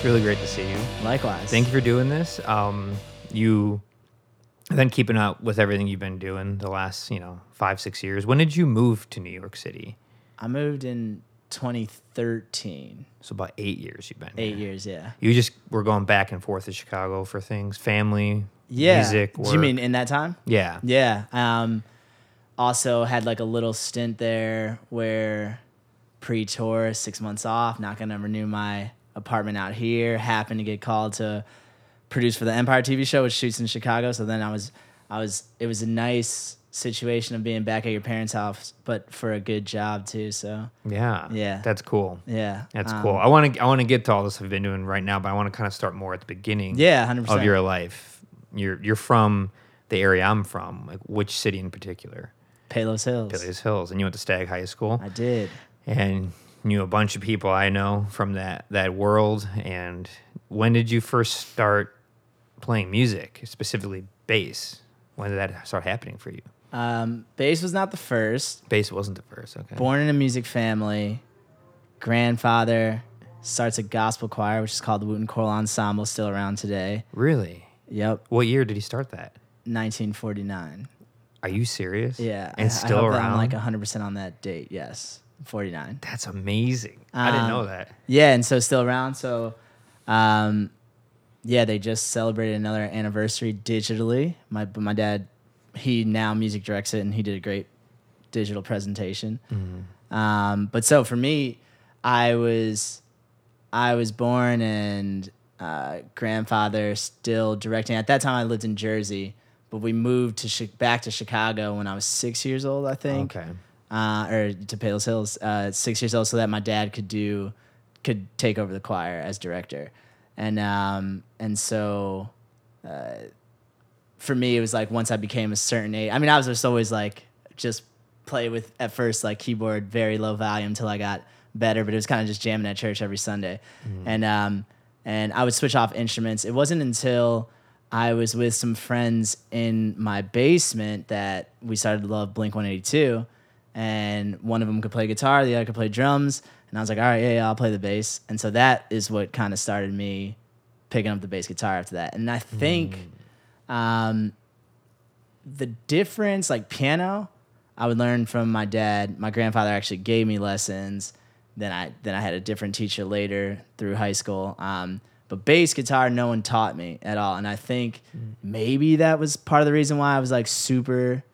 It's really great to see you. Likewise. Thank you for doing this. Um, you then keeping up with everything you've been doing the last, you know, five six years. When did you move to New York City? I moved in 2013. So about eight years you've been. Eight here. years, yeah. You just were going back and forth to Chicago for things, family, Yeah. music. Do you mean in that time? Yeah. Yeah. Um, also had like a little stint there where pre-tour, six months off, not gonna renew my apartment out here. Happened to get called to produce for the Empire TV show, which shoots in Chicago. So then I was, I was, it was a nice situation of being back at your parents' house, but for a good job too. So Yeah. Yeah. That's cool. yeah, That's um, cool. I want to I want to get to all this I've been doing right now, but I want to kind of start more at the beginning. Yeah, hundred percent Of your life, you're you're from the area I'm from. Like which city in particular? Palos Hills. Palos Hills, and you went to Stagg High School, I did. and knew a bunch of people I know from that that world. And when did you first start playing music, specifically bass? When did that start happening for you? Um, bass was not the first. Bass wasn't the first. Okay. Born in a music family. Grandfather starts a gospel choir, which is called the Wooten Choral Ensemble, still around today. Really? Yep, What year did he start that? 1949. Are you serious? Yeah, And I, still I around. I'm like 100% on that date. Yes, 49. That's amazing. I didn't Um, know that. Yeah, and so still around. So, um, yeah, they just celebrated another anniversary digitally. My my dad, he now music directs it, and he did a great digital presentation. Um, but so for me, I was I was born and uh, grandfather still directing. At that time, I lived in Jersey, but we moved to Chi- back to Chicago when I was six years old, I think Okay. Uh, or to Palos Hills, uh, six years old, so that my dad could do, could take over the choir as director, and um, and so, uh, for me, it was like once I became a certain age. I mean, I was just always like just play with at first like keyboard very low volume until I got better, but it was kind of just jamming at church every Sunday, and um, and I would switch off instruments. It wasn't until I was with some friends in my basement that we started to love Blink 182. And one of them could play guitar, the other could play drums. And I was like, all right, yeah, yeah, I'll play the bass. And so that is what kind of started me picking up the bass guitar after that. And I think um, the difference, like piano, I would learn from my dad. My grandfather actually gave me lessons. Then I then I had a different teacher later through high school. Um, but bass guitar, no one taught me at all, and I think maybe that was part of the reason why I was like super,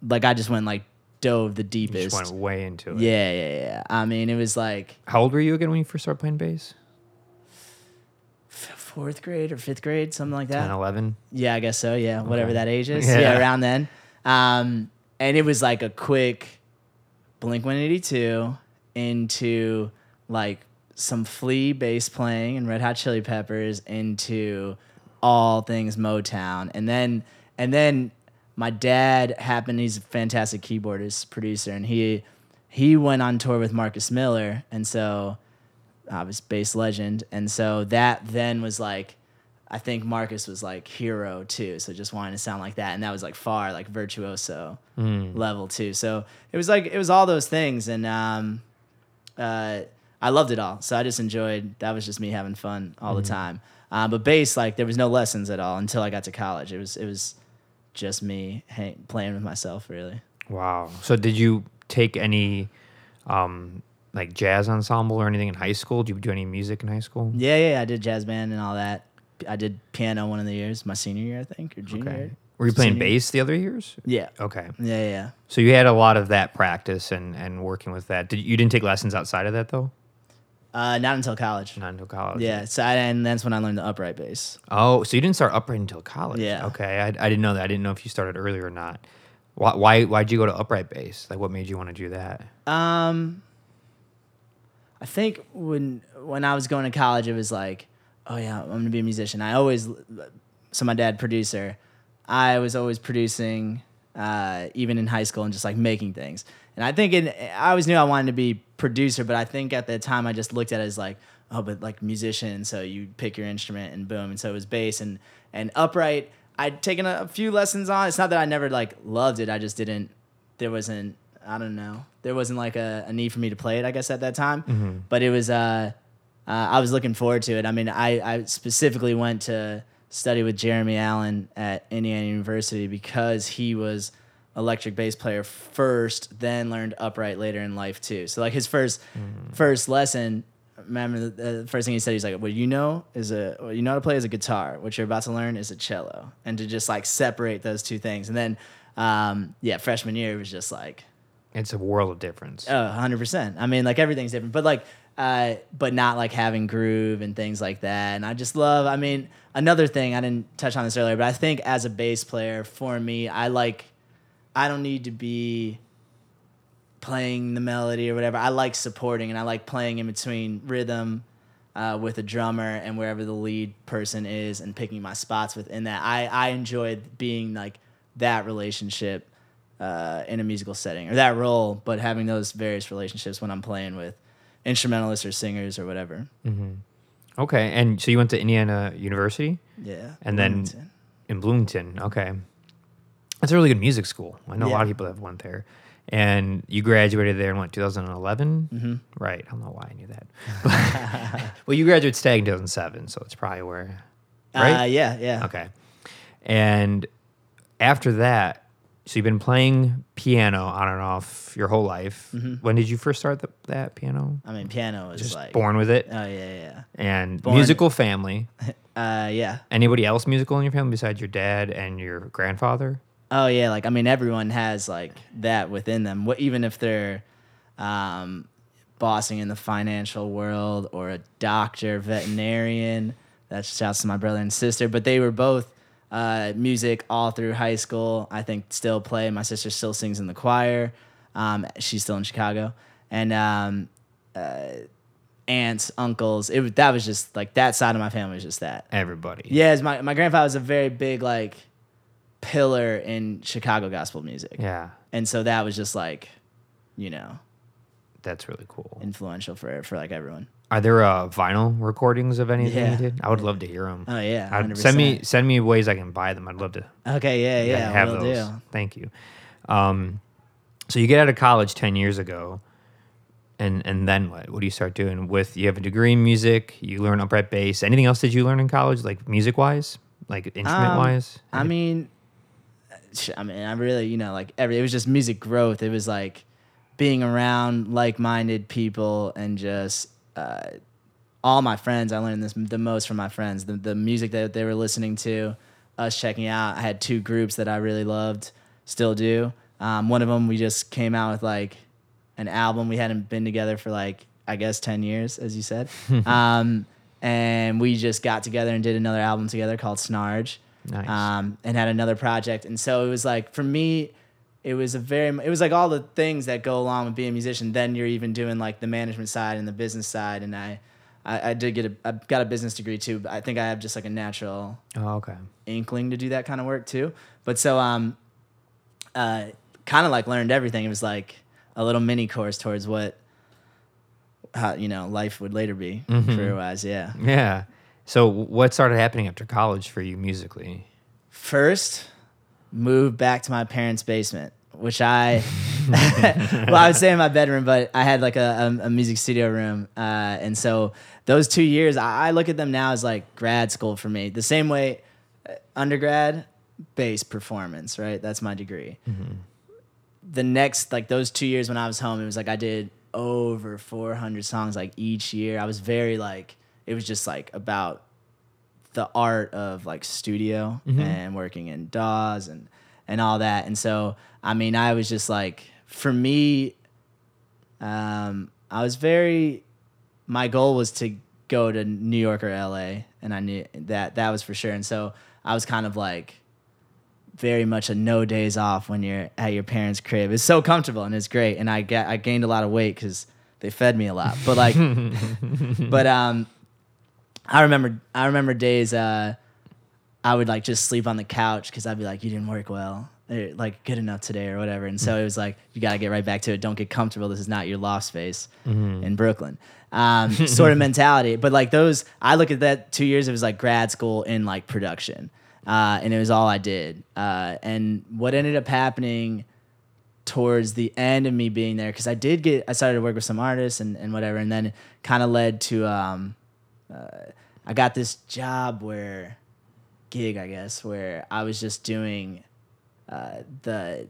like I just went like dove the deepest. just went way into it. Yeah, yeah, yeah. I mean, it was like How old were you again when you first started playing bass? fourth grade or fifth grade, something like that. 10, 11? Yeah, I guess so. Yeah, whatever that age is. Yeah. Yeah, around then. Um, and it was like a quick Blink 182 into like some Flea bass playing and Red Hot Chili Peppers into all things Motown, and then and then my dad happened. He's a fantastic keyboardist, producer, and he he went on tour with Marcus Miller, and so I was bass legend, and so that then was like, I think Marcus was like hero too, so just wanting to sound like that, and that was like far like virtuoso level too. So it was like it was all those things, and um, uh, I loved it all. So I just enjoyed. That was just me having fun all the time. Um, but bass, like there was no lessons at all until I got to college. It was it was just me hang, playing with myself, really. Wow. So did you take any um, like jazz ensemble or anything in high school? Did you do any music in high school? Yeah, yeah, I did jazz band and all that. I did piano one of the years, my senior year, I think, or junior Okay. year. Were you playing Senior- bass the other years? Yeah. Okay. Yeah, yeah, yeah. So you had a lot of that practice and, and working with that. Did you didn't take lessons outside of that though? Uh, not until college. Not until college. Yeah, so I, and that's when I learned the upright bass. Oh, so you didn't start upright until college? Yeah. Okay, I, I didn't know that. I didn't know if you started early or not. Why why why'd you go to upright bass? Like, what made you want to do that? Um, I think when when I was going to college, it was like, oh yeah, I'm gonna be a musician. I always, so my dad producer, I was always producing, uh, even in high school and just like making things. And I think in, I always knew I wanted to be producer, but I think at the time I just looked at it as like, oh, but like musician, so you pick your instrument and boom, and so it was bass and and upright. I'd taken a, a few lessons on. It's not that I never like loved it. I just didn't. There wasn't. I don't know. There wasn't like a, a need for me to play it. I guess at that time, but it was. uh uh, I was looking forward to it. I mean, I, I specifically went to study with Jeremy Allen at Indiana University because he was electric bass player first, then learned upright later in life too. So like his 1st first lesson, remember the, first thing he said, he's like, "What you know is a what you know how to play is a guitar. What you're about to learn is a cello." And to just like separate those two things, and then um, yeah, freshman year was just like It's a world of difference. Oh, 100%. I mean, like everything's different, but like, uh, but not like having groove and things like that. And I just love, I mean, another thing, I didn't touch on this earlier, but I think as a bass player, for me, I like, I don't need to be playing the melody or whatever. I like supporting and I like playing in between rhythm uh, with a drummer and wherever the lead person is and picking my spots within that. I, I enjoy being like that relationship uh, in a musical setting or that role, but having those various relationships when I'm playing with instrumentalists or singers or whatever. Okay, and so you went to Indiana University Yeah. And then- in Bloomington. Okay, that's a really good music school. I know a lot of people that have went there. And you graduated there in what 2011? Mm-hmm. Right. I don't know why I knew that. well, you graduated Stagg in 2007, so it's probably where. Right. Uh, yeah, yeah. Okay. And after that, so you've been playing piano on and off your whole life. When did you first start the, that piano? I mean, piano is Just Mm-hmm. like. born with it. Oh, yeah, yeah. and born- musical family. yeah. Uh, yeah. Anybody else musical in your family besides your dad and your grandfather? Oh yeah, like I mean, everyone has like that within them. What even if they're um, bossing in the financial world or a doctor, veterinarian. That's shouts to my brother and sister. But they were both uh, music all through high school. I think still play. My sister still sings in the choir. Um, she's still in Chicago, and um, uh, aunts, uncles. It that was just like that side of my family was just that. Everybody. Yeah, my my grandfather was a very big like pillar in Chicago gospel music. Yeah. And so that was just like, you know, That's really cool. influential for for like everyone. Are there uh, vinyl recordings of anything Yeah. you did? I would love to hear them. Oh yeah, send me send me ways I can buy them. I'd love to Okay, yeah, yeah, have will those. do. Thank you. Um, so you get out of college ten years ago, and and then what? What do you start doing with? You have a degree in music. You learn upright bass. Anything else did you learn in college, like music wise, like instrument wise? Um, I mean, I mean, I really, you know, like every it was just music growth. It was like being around like-minded people and just uh, all my friends. I learned this the most from my friends. The the music that they were listening to, us checking out. I had two groups that I really loved, still do. Um, one of them we just came out with like an album. We hadn't been together for like I guess ten years, as you said. um, and we just got together and did another album together called Snarge Nice. um, and had another project. And so it was like for me, it was a very it was like all the things that go along with being a musician. Then you're even doing like the management side and the business side. And I I, I did get a I got a business degree too. But I think I have just like a natural oh, okay. inkling to do that kind of work too. But so um, uh, kind of like learned everything. It was like a little mini course towards what. How, you know, life would later be career wise. Yeah. Yeah. So what started happening after college for you musically? first moved back to my parents' basement, which I well, I would say in my bedroom, but I had like a, a, a music studio room, uh, and so those two years, I, I look at them now as like grad school for me. The same way, uh, undergrad, bass performance, right? That's my degree. The next, like those two years when I was home, it was like I did over 400 songs like each year. I was very like, it was just like about the art of like studio and working in DAWs and and all that. And so I mean, I was just like, for me, um, I was very. My goal was to go to New York or LA, and I knew that that was for sure. And so I was kind of like very much a no days off when you're at your parents' crib. It's so comfortable and it's great. And I get I gained a lot of weight because they fed me a lot. But like, but um, I remember I remember days uh, I would like just sleep on the couch because I'd be like, you didn't work well. Or, like good enough today or whatever. And so it was like you got to get right back to it. Don't get comfortable. This is not your loft space in brooklyn. Um, sort of mentality. But like those i look at that two years it was like grad school in like production uh, and it was all i did uh, and what ended up happening towards the end of me being there because I did get I started to work with some artists and, and whatever and then kind of led to um, uh, I got this job where gig I guess where I was just doing uh, the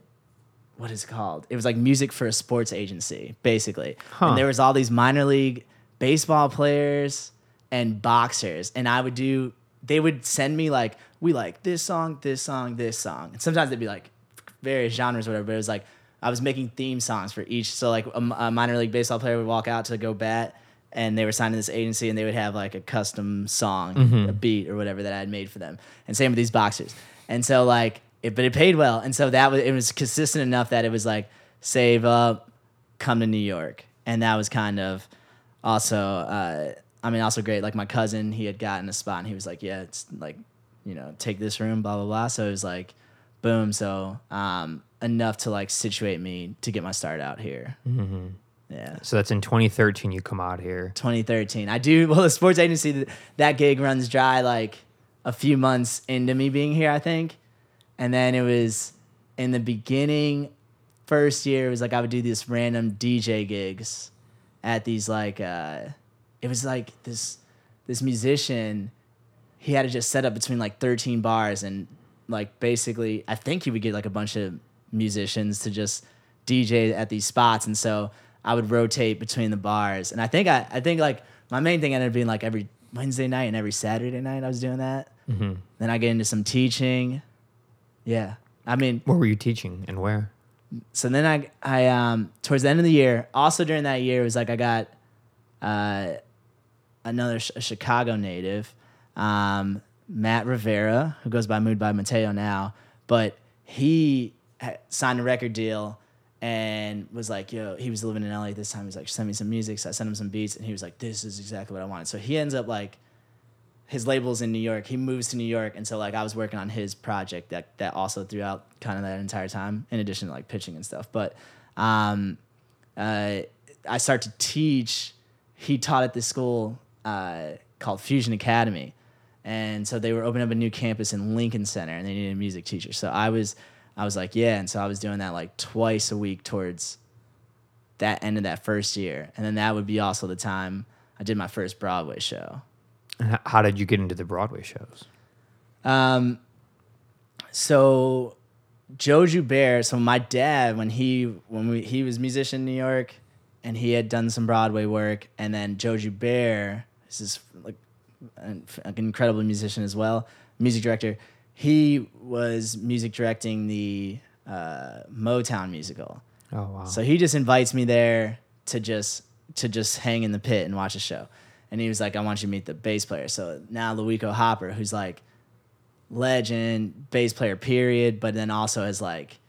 what is it called? It was like music for a sports agency basically. Huh. and there was all these minor league baseball players and boxers and I would do they would send me like we like this song this song this song. And sometimes they'd be like various genres whatever but it was like I was making theme songs for each. So like a, a minor league baseball player would walk out to go bat and they were signed to this agency and they would have like a custom song a beat or whatever that I had made for them. And same with these boxers. And so like it, but it paid well. And so that was it was consistent enough that it was like save up come to New York. And that was kind of also uh, I mean also great. Like my cousin he had gotten a spot and he was like yeah it's like you know take this room blah blah blah. So it was like boom. So um, enough to like situate me to get my start out here yeah So that's in 2013. You come out here. 2013 I do well the sports agency that gig runs dry like a few months into me being here I think and then it was in the beginning first year it was like I would do these random DJ gigs at these like uh it was like this this musician he had to just set up between like 13 bars and like basically I think he would get like a bunch of musicians to just DJ at these spots and so I would rotate between the bars and I think I I think like my main thing ended up being like every Wednesday night and every Saturday night I was doing that. Then I get into some teaching. Yeah. I mean, What were you teaching and where? so then I I um towards the end of the year, also during that year, it was like I got uh another sh- a Chicago native, um, Matt Rivera, who goes by Mood by Mateo now, but he ha- signed a record deal and was like, yo, he was living in LA this time. He was like, send me some music. So I sent him some beats and he was like, this is exactly what I wanted. So he ends up like, his label's in New York. He moves to New York, and so like I was working on his project that that also throughout kind of that entire time, in addition to like pitching and stuff. But um, uh, I start to teach. He taught at this school uh, called Fusion Academy, and so they were opening up a new campus in Lincoln Center, and they needed a music teacher. So I was, I was like, yeah, and so I was doing that like twice a week towards that end of that first year, and then that would be also the time I did my first Broadway show. And how did you get into the Broadway shows? Um, so Joe Joubert, so my dad, when he when we he was musician in New York, and he had done some Broadway work, and then Joe Joubert, this is like an, an incredible musician as well, music director. He was music directing the uh, Motown musical. Oh wow. So he just invites me there to just to just hang in the pit and watch a show. And he was like, I want you to meet the bass player. So now Luico Hopper, who's like legend, bass player, period, but then also has like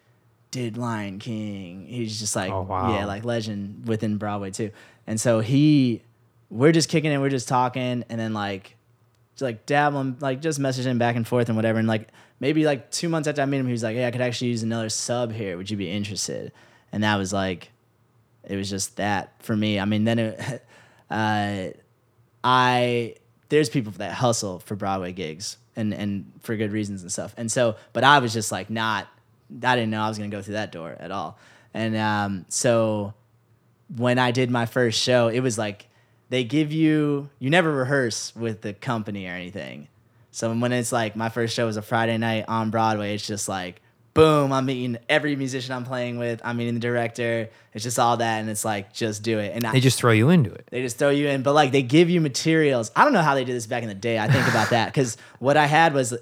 did Lion King. He's just like Oh, wow. yeah, like legend within Broadway too. And so he we're just kicking it, we're just talking, and then like like dabbling, like just messaging back and forth and whatever. And like maybe like two months after I met him, he was like, "Hey, I could actually use another sub here. Would you be interested?" And that was like, it was just that for me. I mean, then it, uh, I there's people that hustle for Broadway gigs and and for good reasons and stuff. And so, but I was just like not. I didn't know I was gonna go through that door at all. And um, so when I did my first show, it was like they give you you never rehearse with the company or anything. So when it's like my first show was a Friday night on Broadway, it's just like boom, I'm meeting every musician I'm playing with. I'm meeting the director. It's just all that, and it's like just do it. And I, they just throw you into it. they just throw you in, but like they give you materials. I don't know how they did this back in the day. I think about that because what I had was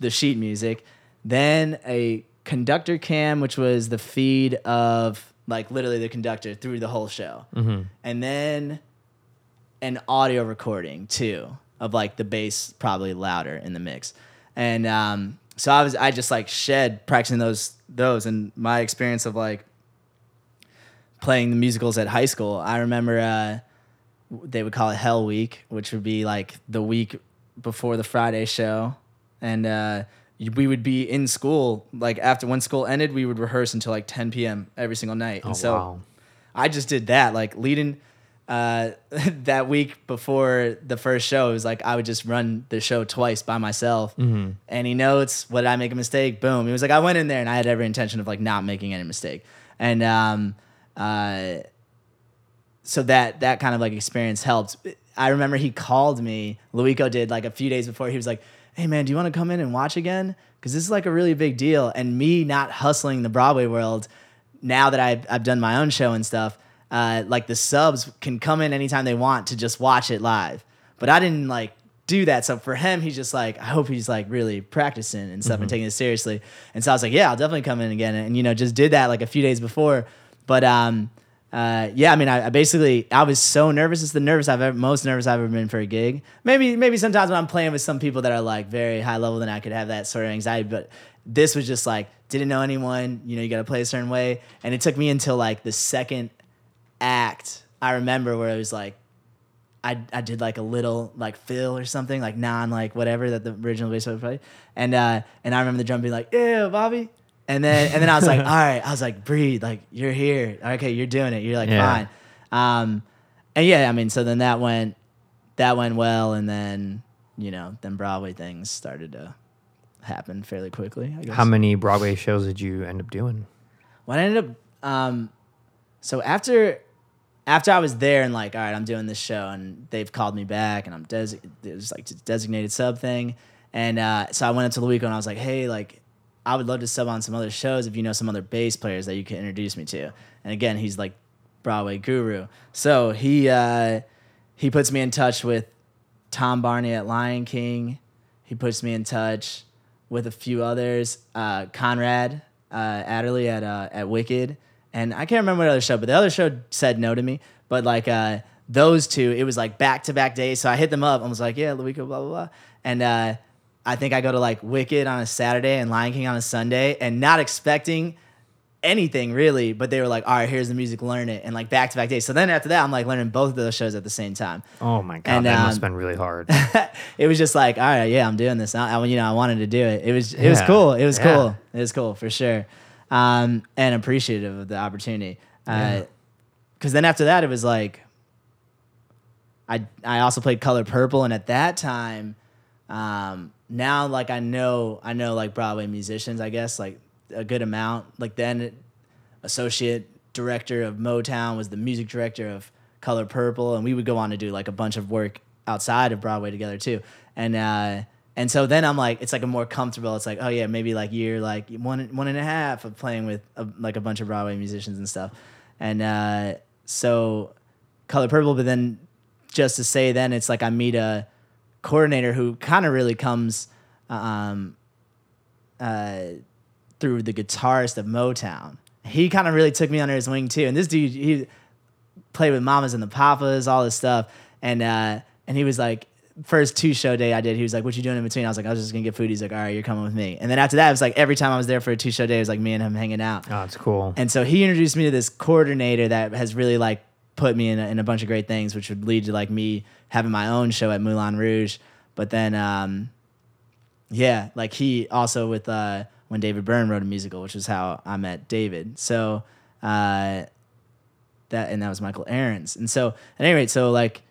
the sheet music, then a conductor cam, which was the feed of like literally the conductor through the whole show, mm-hmm. and then an audio recording too of like the bass probably louder in the mix, and um, so I was I just like shed practicing those those and my experience of like playing the musicals at high school. I remember uh, they would call it Hell Week, which would be like the week before the Friday show, and uh, we would be in school like after when school ended, we would rehearse until like 10 p.m. every single night. Oh and so wow. I just did that, like leading. Uh, that week before the first show, it was like I would just run the show twice by myself. Mm-hmm. Any notes? What did I make a mistake? Boom. He was like, I went in there and I had every intention of like not making any mistake. And um, uh, so that that kind of like experience helped. I remember he called me. Luico did like a few days before. He was like, "Hey man, do you want to come in and watch again? Because this is like a really big deal." And me not hustling the Broadway world, now that I've, I've done my own show and stuff, uh, like the subs can come in anytime they want to just watch it live. But I didn't like do that. So for him, he's just like, I hope he's like really practicing and stuff and taking it seriously. And so I was like, yeah, I'll definitely come in again. And, you know, just did that like a few days before. But, um, uh, yeah, I mean, I, I basically, I was so nervous. It's the nervous I've ever, most nervous I've ever been for a gig. Maybe, maybe sometimes when I'm playing with some people that are like very high level, then I could have that sort of anxiety. But this was just like, didn't know anyone, you know, you got to play a certain way. And it took me until like the second act, I remember where it was like, I, I did like a little like fill or something like non like whatever that the original bass player played. And uh and I remember the drum being like yeah Bobby. And then and then I was like all right. I was like breathe. Like you're here. Okay you're doing it. You're like Yeah. fine. Um and yeah I mean so then that went that went well. And then you know then Broadway things started to happen fairly quickly I guess. How many Broadway shows did you end up doing? what I ended up um so after after I was there and like all right I'm doing this show and they've called me back and I'm des- it like designated sub thing. And uh, so I went up to Luico and I was like hey like I would love to sub on some other shows if you know some other bass players that you can introduce me to. And again he's like Broadway guru. So he uh, he puts me in touch with Tom Barney at Lion King. He puts me in touch with a few others. Uh, Conrad uh, Adderley at uh, at Wicked, and I can't remember what other show, but the other show said no to me. But like uh, those two, it was like back to back days. So I hit them up and was like, "Yeah, Luico, blah blah blah," and uh, I think I go to like Wicked on a Saturday and Lion King on a Sunday, and not expecting anything really, but they were like, "All right, here's the music, learn it," and like back to back days. So then after that, I'm like learning both of those shows at the same time Oh my god, And, that um, must have been really hard. it was just like, all right, yeah, I'm doing this. I, I- you know, I wanted to do it. It was, it was cool. It was Yeah. cool. It was cool for sure. Um, and appreciative of the opportunity. Yeah. Because then after that, it was like, I I also played Color Purple, and at that time, um, now like I know I know like Broadway musicians, I guess like a good amount. Like then, associate director of Motown was the music director of Color Purple, and we would go on to do like a bunch of work outside of Broadway together too. And uh, and so then I'm like, it's like a more comfortable. It's like, oh yeah, maybe like year like one one and a half of playing with a, like a bunch of Broadway musicians and stuff. And uh, so Color Purple, but then just to say, then it's like I meet a coordinator who kind of really comes um, uh, through the guitarist of Motown. He kind of really took me under his wing too. And this dude, he played with Mamas and the Papas, all this stuff. And uh, and he was like, first two show day I did, he was like, "What you doing in between?" I was like, "I was just gonna get food." He's like, "All right, you're coming with me." And then after that, it was like every time I was there for a two show day, it was like me and him hanging out. oh, it's cool. And so he introduced me to this coordinator that has really like put me in a, in a bunch of great things, which would lead to like me having my own show at Moulin Rouge. But then, um, yeah, like he also with uh, when David Byrne wrote a musical, which is how I met David. So uh, that and that was Michael Aarons. And so at any rate, so like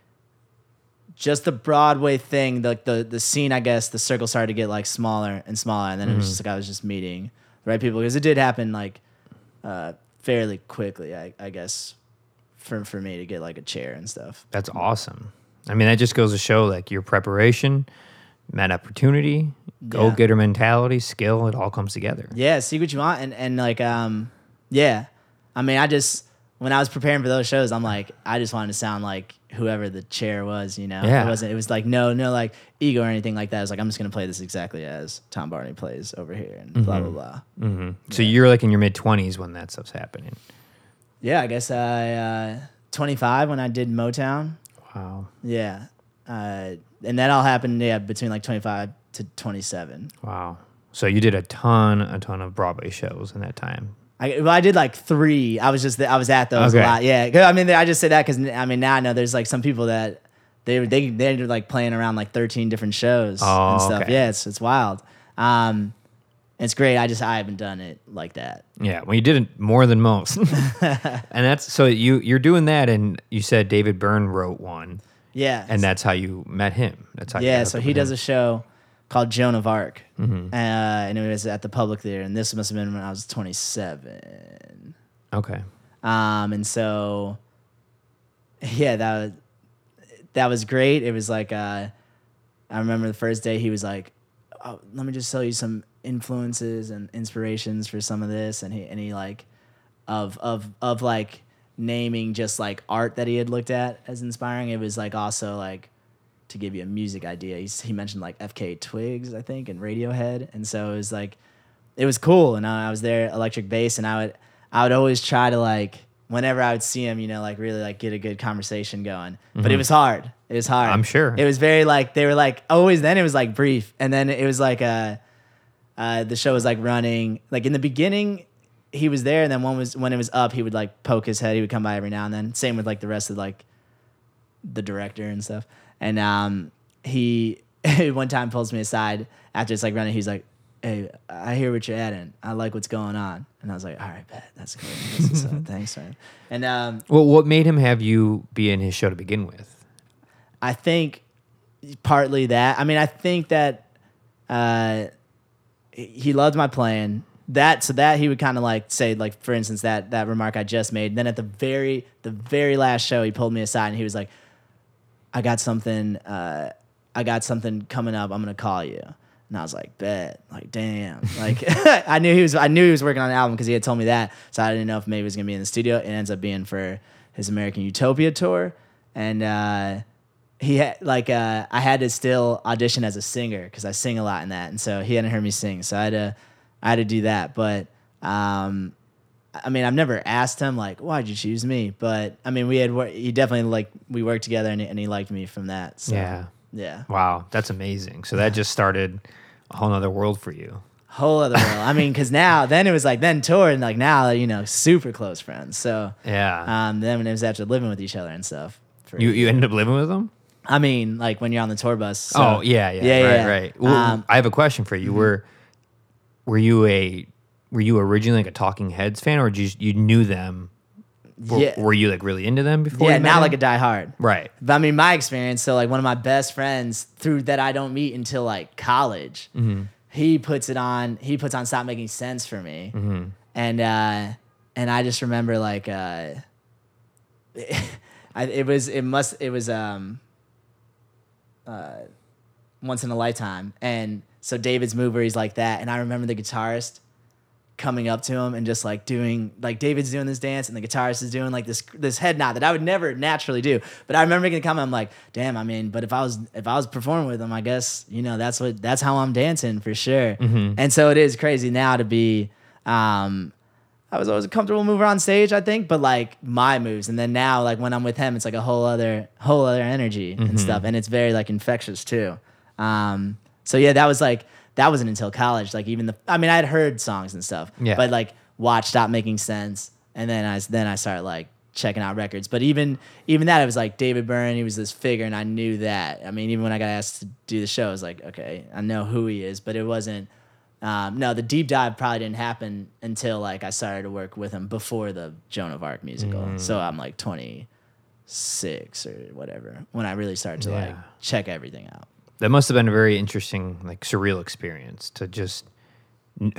just the Broadway thing, the the the scene, I guess, the circle started to get like smaller and smaller, and then it was just like I was just meeting the right people because it did happen like uh, fairly quickly, I, I guess, for for me to get like a chair and stuff. That's awesome. I mean, that just goes to show like your preparation, met opportunity, go getter mentality, skill, it all comes together. Yeah, see what you want, and and like um, yeah, I mean, I just when I was preparing for those shows, I'm like, I just wanted to sound like whoever the chair was, you know. Yeah. It wasn't. It was like no, no, like ego or anything like that. It was like I'm just gonna play this exactly as Tom Barney plays over here, and blah blah blah. hmm So you're like in your mid 20s when that stuff's happening. Yeah, I guess I uh, 25 when I did Motown. Wow. Yeah, uh, and that all happened yeah between like 25 to 27. Wow. So you did a ton, a ton of Broadway shows in that time. I, well, I did like three. I was just I was at those Okay. a lot. Yeah, I mean, I just say that because I mean now I know there's like some people that they they they're like playing around like 13 different shows Oh, and stuff. okay. Yeah, it's it's wild. Um, it's great. I just I haven't done it like that. Yeah, well, you did it more than most, and that's so you you're doing that, and you said David Byrne wrote one, Yeah, and that's how you met him. That's how yeah. So he does him. a show called Joan of Arc, Mm-hmm. uh, and it was at the Public Theater, and this must have been when I was 27. okay. Um, and so, yeah, that was that was great. It was like uh, I remember the first day he was like, oh, "Let me just tell you some influences and inspirations for some of this," and he and he like of of of like naming just like art that he had looked at as inspiring. It was like also like to give you a music idea. He's, he mentioned like FK Twigs, I think, and Radiohead, and so it was like it was cool. And I, I was there, electric bass, and I would I would always try to like whenever I would see him, you know, like really like get a good conversation going. But it was hard. It was hard. I'm sure. It was very like they were like always. Then it was like brief, and then it was like uh, uh, the show was like running. Like in the beginning, he was there, and then one was when it was up, he would like poke his head. He would come by every now and then. Same with like the rest of like the director and stuff. And um, he one time pulls me aside after it's like running. He's like, "Hey, I hear what you're adding. I like what's going on." And I was like, "All right, bet that's cool. This is, uh, thanks, man." And um, Well, what made him have you be in his show to begin with? I think partly that. I mean, I think that uh, he loved my playing. That so that he would kind of like say like for instance that that remark I just made. Then at the very the very last show, he pulled me aside and he was like, "I got something. Uh, I got something coming up. I'm gonna call you." And I was like, "Bet." Like, damn. Like, I knew he was. I knew he was working on an album because he had told me that. So I didn't know if maybe he was gonna be in the studio. It ends up being for his American Utopia tour, and. uh he had like uh, I had to still audition as a singer because I sing a lot in that, and so he hadn't heard me sing, so I had to I had to do that. But um, I mean, I've never asked him like, "Why'd you choose me?" But I mean, we had he definitely like we worked together, and he, and he liked me from that. So, Yeah. yeah, Wow, that's amazing. So that just started a whole nother world for you. whole other world. I mean, because now then it was like then tour, and like now you know super close friends. So Yeah. um, then it was after living with each other and stuff. For, you you ended up living with them. I mean, like when you're on the tour bus. so- oh yeah, yeah, yeah, right, yeah. right. Well, Um, I have a question for you. Were were you a were you originally like a Talking Heads fan, or did you you knew them? Were, Yeah. were you like really into them before? yeah, you met now him? like a die hard. right. But I mean, my experience. So like one of my best friends through that I don't meet until like college. Mm-hmm. He puts it on. He puts on "Stop Making Sense" for me, Mm-hmm. and uh, and I just remember like uh, I, it was it must it was um uh, once in a lifetime, and so David's move where he's like that, and I remember the guitarist coming up to him and just like doing like David's doing this dance and the guitarist is doing like this this head nod that I would never naturally do. But I remember making the comment, I'm like, damn, I mean, but if I was if I was performing with him, I guess, you know, that's what that's how I'm dancing for sure. And so it is crazy now to be um I was always a comfortable mover on stage, I think, but like my moves. And then now, like when I'm with him, it's like a whole other whole other energy and stuff. And it's very like infectious too. Um, so yeah, that was like that wasn't until college. Like even the I mean, I'd heard songs and stuff. Yeah. But like watch stop making sense. And then I then I started like checking out records. But even even that it was like David Byrne, he was this figure and I knew that. I mean, even when I got asked to do the show, I was like, okay, I know who he is, but it wasn't um, no, the deep dive probably didn't happen until like I started to work with him before the Joan of Arc musical. Mm. So I'm like 26 or whatever when I really started to like check everything out. That must have been a very interesting, like surreal experience to just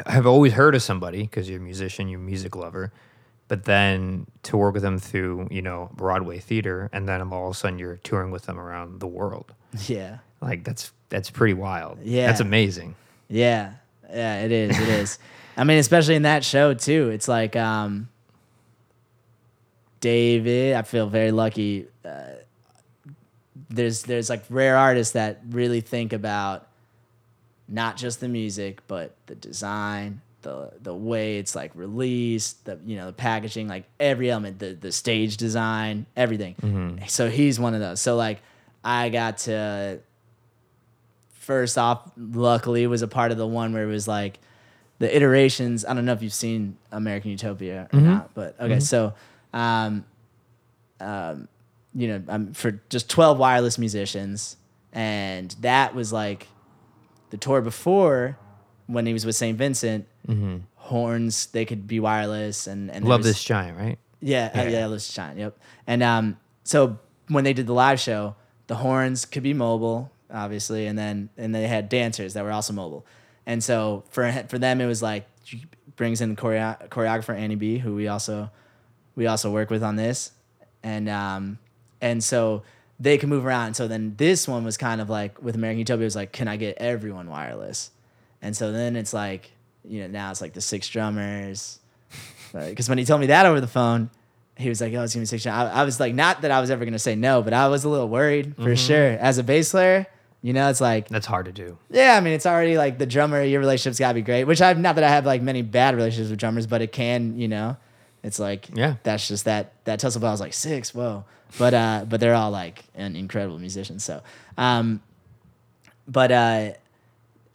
have always heard of somebody because you're a musician, you're a music lover, but then to work with them through, you know, Broadway theater, and then all of a sudden you're touring with them around the world. Yeah. Like that's that's pretty wild. Yeah. that's amazing. Yeah. Yeah, it is. It is. I mean, especially in that show too. It's like um David, I feel very lucky. Uh, there's there's like rare artists that really think about not just the music, but the design, the the way it's like released, the you know, the packaging, like every element, the the stage design, everything. So he's one of those. So like I got to first off, luckily was a part of the one where it was like the iterations. I don't know if you've seen American Utopia or not, but okay, so um, um, you know, um, for just twelve wireless musicians, and that was like the tour before when he was with St. Vincent, horns they could be wireless and and Love was- this giant, right? yeah, uh, Yeah. yeah, Let's Shine. Yep. And um, so when they did the live show, the horns could be mobile, obviously, and then and they had dancers that were also mobile. And so for for them, it was like brings in choreo- choreographer Annie B, who we also we also work with on this, and um, and so they can move around. And so then this one was kind of like with American Utopia, it was like, can I get everyone wireless? And so then it's like, you know, now it's like the six drummers. Because when he told me that over the phone, he was like, "Oh, it's gonna be six." I, I was like, not that I was ever gonna say no, but I was a little worried for mm-hmm. sure. As a bass player, you know, it's like, That's hard to do. yeah, I mean, it's already like the drummer. Your relationship's gotta be great. Which I've not that I have like many bad relationships with drummers, but it can, you know, it's like, Yeah. that's just that that tussle. I was like six, whoa, but uh, but they're all like an incredible musicians. So, um, but uh,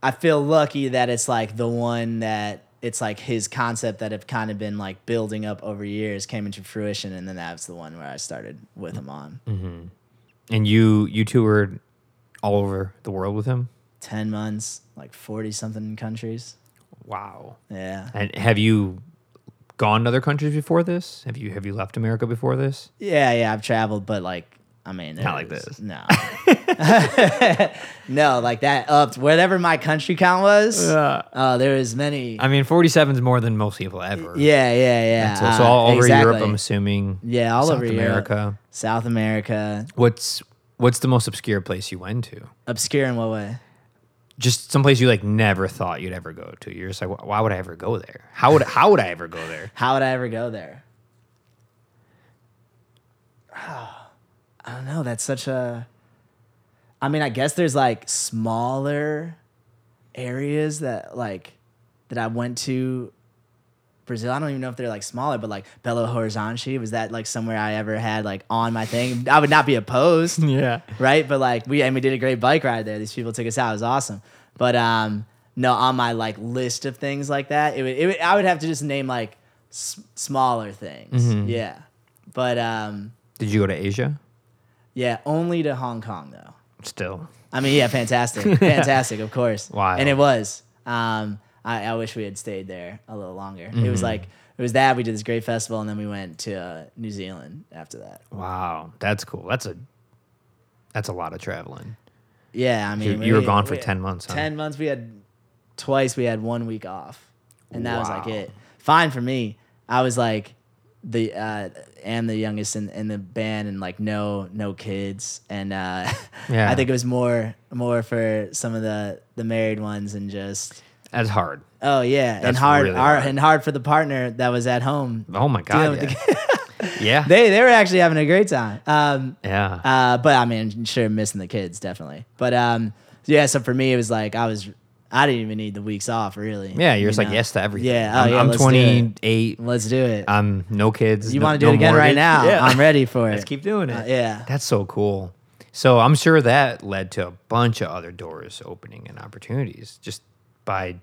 I feel lucky that it's like the one that it's like his concept that have kind of been like building up over years came into fruition, and then that's the one where I started with him on And you you toured all over the world with him. ten months, like forty something countries. Wow. Yeah, And have you gone to other countries before this? Have you have you left America before this? yeah, yeah. I've traveled, but like. I mean, Not like this. No, no, like that upped whatever my country count was. Uh, there was many. I mean, 47 is more than most people ever. yeah, yeah, yeah. So, so uh, all over Europe. I'm assuming. Yeah, all South over Europe. America. South America. What's what's the most obscure place you went to? Obscure in what way? Just someplace you like never thought you'd ever go to. You're just like, why would I ever go there? How would how would I ever go there? How would I ever go there? I don't know. That's such a. I mean, I guess there's like smaller areas that like that I went to. Brazil. I don't even know if they're like smaller, but like Belo Horizonte was that like somewhere I ever had like on my thing. I would not be opposed. Yeah. right? But like we and we did a great bike ride there. These people took us out. It was awesome. But um, no, on my like list of things like that, it would, it would I would have to just name like s- smaller things. Yeah. But um, Did you go to Asia? yeah, only to Hong Kong though. Still. I mean, yeah, fantastic, fantastic, of course. Wild. And it was. Um, I, I wish we had stayed there a little longer. It Mm-hmm. was like it was that we did this great festival, and then we went to uh, New Zealand after that. Wow, that's cool. That's a that's a lot of traveling. Yeah, I mean, you were we- gone for we- ten months. Huh? Ten months. We had twice. We had one week off, and that was like it. Fine for me. I was like the uh, and the youngest in, in the band, and like no no kids, and uh, Yeah. I think it was more more for some of the the married ones, and just That's hard. oh yeah, and hard, really hard and hard for the partner that was at home. Oh my god. Yeah. the- yeah. they they were actually having a great time. Um, yeah. uh, but I mean, sure, missing the kids definitely. But um, yeah. So for me, it was like I was, I didn't even need the weeks off really. yeah, you're you just like yes to everything. Yeah. Oh I'm, yeah. I'm let's do it. 28. Let's do it. I'm no kids. you no- want to do no it again right now? Yeah. I'm ready for it. Let's keep doing it. Uh, yeah. That's so cool. So I'm sure that led to a bunch of other doors opening and opportunities just by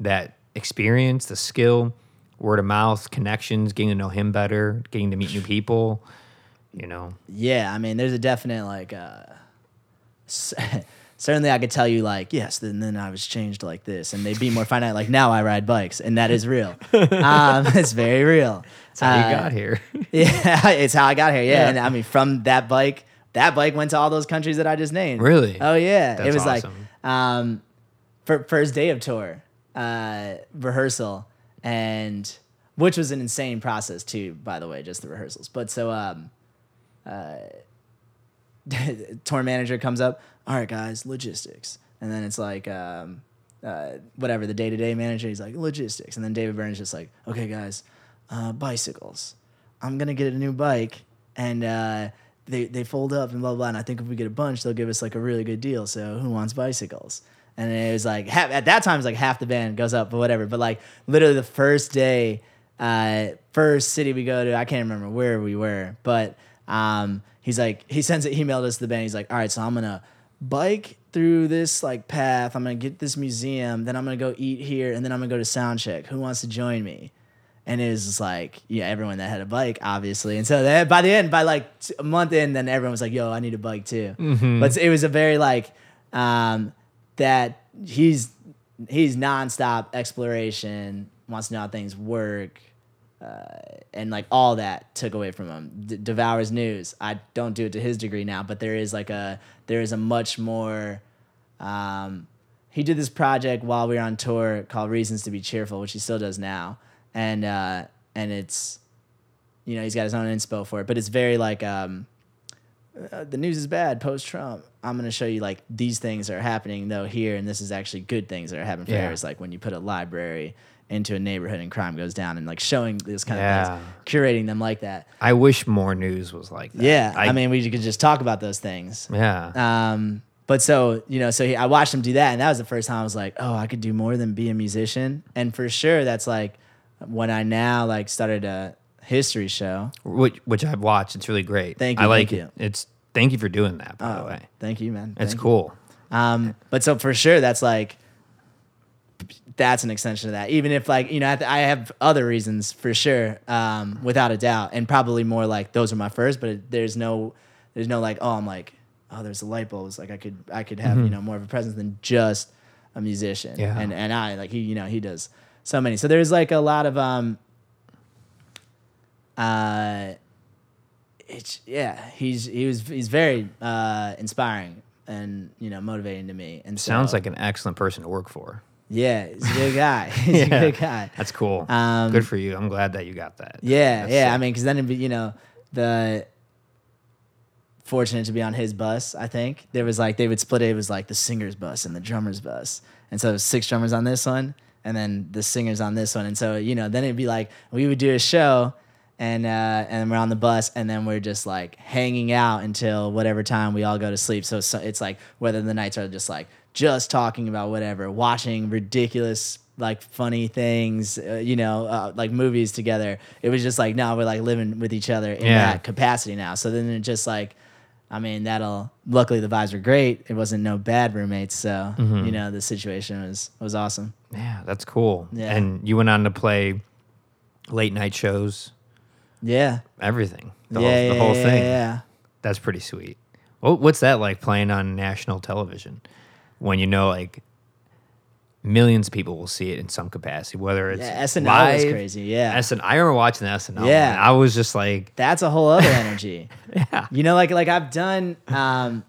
that experience, the skill, word of mouth, connections, getting to know him better, getting to meet new people. You know, Yeah. I mean, there's a definite like. Uh, Certainly, I could tell you like yes. Then then I was changed like this, and they'd be more finite. Like now, I ride bikes, and that is real. um, it's very real. that's how you Uh, got here. Yeah, it's how I got here. Yeah. Yeah. And I mean, from that bike, that bike went to all those countries that I just named. Really? Oh, yeah. it was awesome. like, um, for first day of tour, uh, rehearsal, and which was an insane process too, by the way, just the rehearsals. But so, um, uh, tour manager comes up, all right, guys, logistics. And then it's like, um, uh, whatever, the day to day manager, he's like, logistics. And then David Byrne's just like, okay, guys, uh, bicycles. I'm to get a new bike and uh, they, they fold up and blah, blah. And I think if we get a bunch, they'll give us like a really good deal. So who wants bicycles? And it was like, half, at that time, it was like half the band goes up, but whatever. But like literally the first day, uh, first city we go to, I can't remember where we were, but um, he's like, he sends an email to us, the band. He's like, all right, so I'm going to bike through this like path. I'm going to get this museum. Then I'm going to go eat here. And then I'm going to go to sound check. Who wants to join me? And it was like, yeah, everyone that had a bike, obviously. And so that, by the end, by like a month in, then everyone was like, yo, I need a bike too. But it was a very like, um, that he's he's nonstop exploration, wants to know how things work, uh, and like all that took away from him. D- devours news. I don't do it to his degree now, but there is like a there is a much more. Um, he did this project while we were on tour called Reasons to Be Cheerful, which he still does now, and uh, and it's, you know, he's got his own inspo for it, but it's very like um, uh, the news is bad post Trump. I'm gonna show you like these things are happening though here, and this is actually good things that are happening for Yeah. areas like when you put a library into a neighborhood and crime goes down, and like showing this kind of things, curating them like that. I wish more news was like that. Yeah, I, mean, we could just talk about those things. yeah. Um, but so you know, so he, I watched him do that, and that was the first time I was like, oh, I could do more than be a musician. And for sure, that's like when I now like started a history show. which which I've watched. It's really great. Thank you. I like it. It's thank you for doing that. By the Oh, way, thank you, man. it's Thank cool. Um, but so for sure, that's like that's an extension of that. Even if like you know, I th- I have other reasons for sure, um, without a doubt, and probably more like those are my first. But it, there's no, there's no like oh I'm like oh there's a light bulbs like I could I could have you know more of a presence than just a musician. Yeah. And and I like he you know he does so many. So there's like a lot of um. Uh, it's yeah he's he was he's very uh inspiring and you know motivating to me and so, Sounds like an excellent person to work for. yeah he's a good guy he's Yeah. a good guy That's cool. Um, Good for you. I'm glad that you got that. yeah That's yeah sick. i mean because then it'd be you know the fortunate to be on his bus i think there was like they would split it it was like the singer's bus and the drummer's bus and so it was six drummers on this one and then the singers on this one and so you know then it'd be like we would do a show and uh, and we're on the bus, and then we're just like hanging out until whatever time we all go to sleep. So, so it's like whether the nights are just like just talking about whatever, watching ridiculous like funny things, uh, you know, uh, like movies together. It was just like no, we're like living with each other in Yeah. that capacity now. So then it just like. I mean, that'll. Luckily, the vibes were great. It wasn't no bad roommates, so Mm-hmm. you know the situation was was awesome. Yeah, that's cool. Yeah. And you went on to play late night shows, Yeah, everything. The yeah, whole, yeah, the whole yeah, thing. Yeah, That's pretty sweet. What, what's that like playing on national television when you know like millions of people will see it in some capacity, whether it's yeah. SNL live, was crazy. Yeah, SN I remember watching the SNL. Yeah. I was just like, that's a whole other energy. yeah. You know, like like I've done um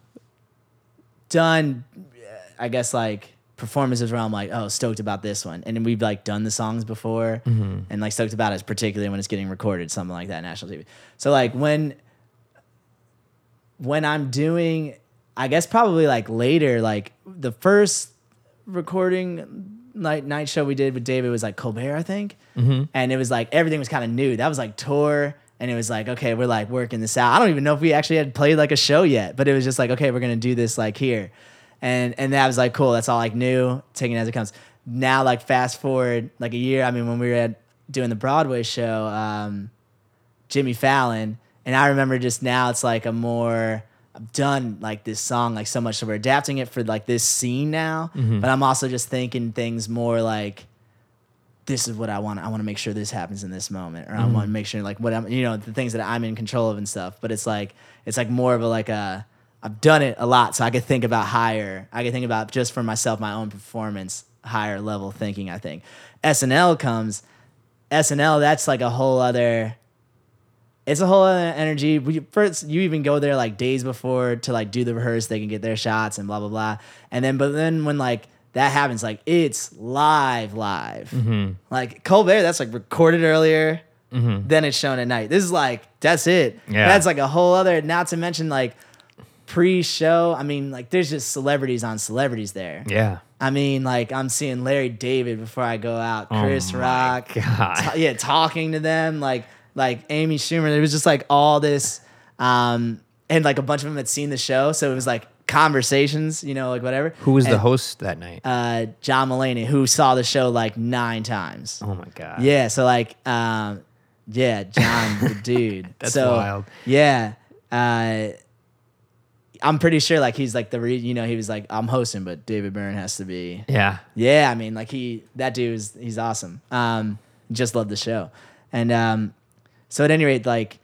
done I guess like performances where I'm like, oh, stoked about this one. And we've like done the songs before mm-hmm. and like stoked about it, particularly when it's getting recorded, something like that, national TV. So like when when I'm doing I guess probably like later, like the first recording night night show we did with David was like Colbert, I think. Mm-hmm. And it was like everything was kind of new. That was like tour. And it was like, okay, we're like working this out. I don't even know if we actually had played like a show yet, but it was just like, okay, we're gonna do this like here. And and that was like cool. That's all like new, taking it as it comes. Now, like fast forward like a year, I mean, when we were at doing the Broadway show, um, Jimmy Fallon, and I remember just now it's like a more I've done like this song like so much so we're adapting it for like this scene now, but I'm also just thinking things more like this is what I want. I want to make sure this happens in this moment, or I want to make sure like what I'm, you know, the things that I'm in control of and stuff. But it's like it's like more of a like a I've done it a lot, so I could think about higher. I could think about just for myself, my own performance, higher level thinking. I think SNL comes. SNL, that's like a whole other. It's a whole other energy. We, first, you even go there like days before to like do the rehearse. They can get their shots and blah blah blah. And then, but then when like that happens, like it's live, live. Mm-hmm. Like Colbert, that's like recorded earlier. Then it's shown at night. This is like that's it. Yeah. That's like a whole other. Not to mention like pre-show. I mean, like there's just celebrities on celebrities there. Yeah. I mean, like I'm seeing Larry David before I go out, Chris Oh Rock, ta- yeah, talking to them, like like Amy Schumer. There was just like all this, um, and like a bunch of them had seen the show, so it was like conversations, you know, like whatever. Who was the host that night? Uh, John Mulaney, who saw the show like nine times. oh my god. Yeah, so like, um, yeah, John, the dude. That's so, wild. Yeah, uh, I'm pretty sure like he's like the re- you know he was like I'm hosting, but David Byrne has to be. Yeah. Yeah, I mean like he that dude is he's awesome. Um, just love the show, and um, so at any rate like.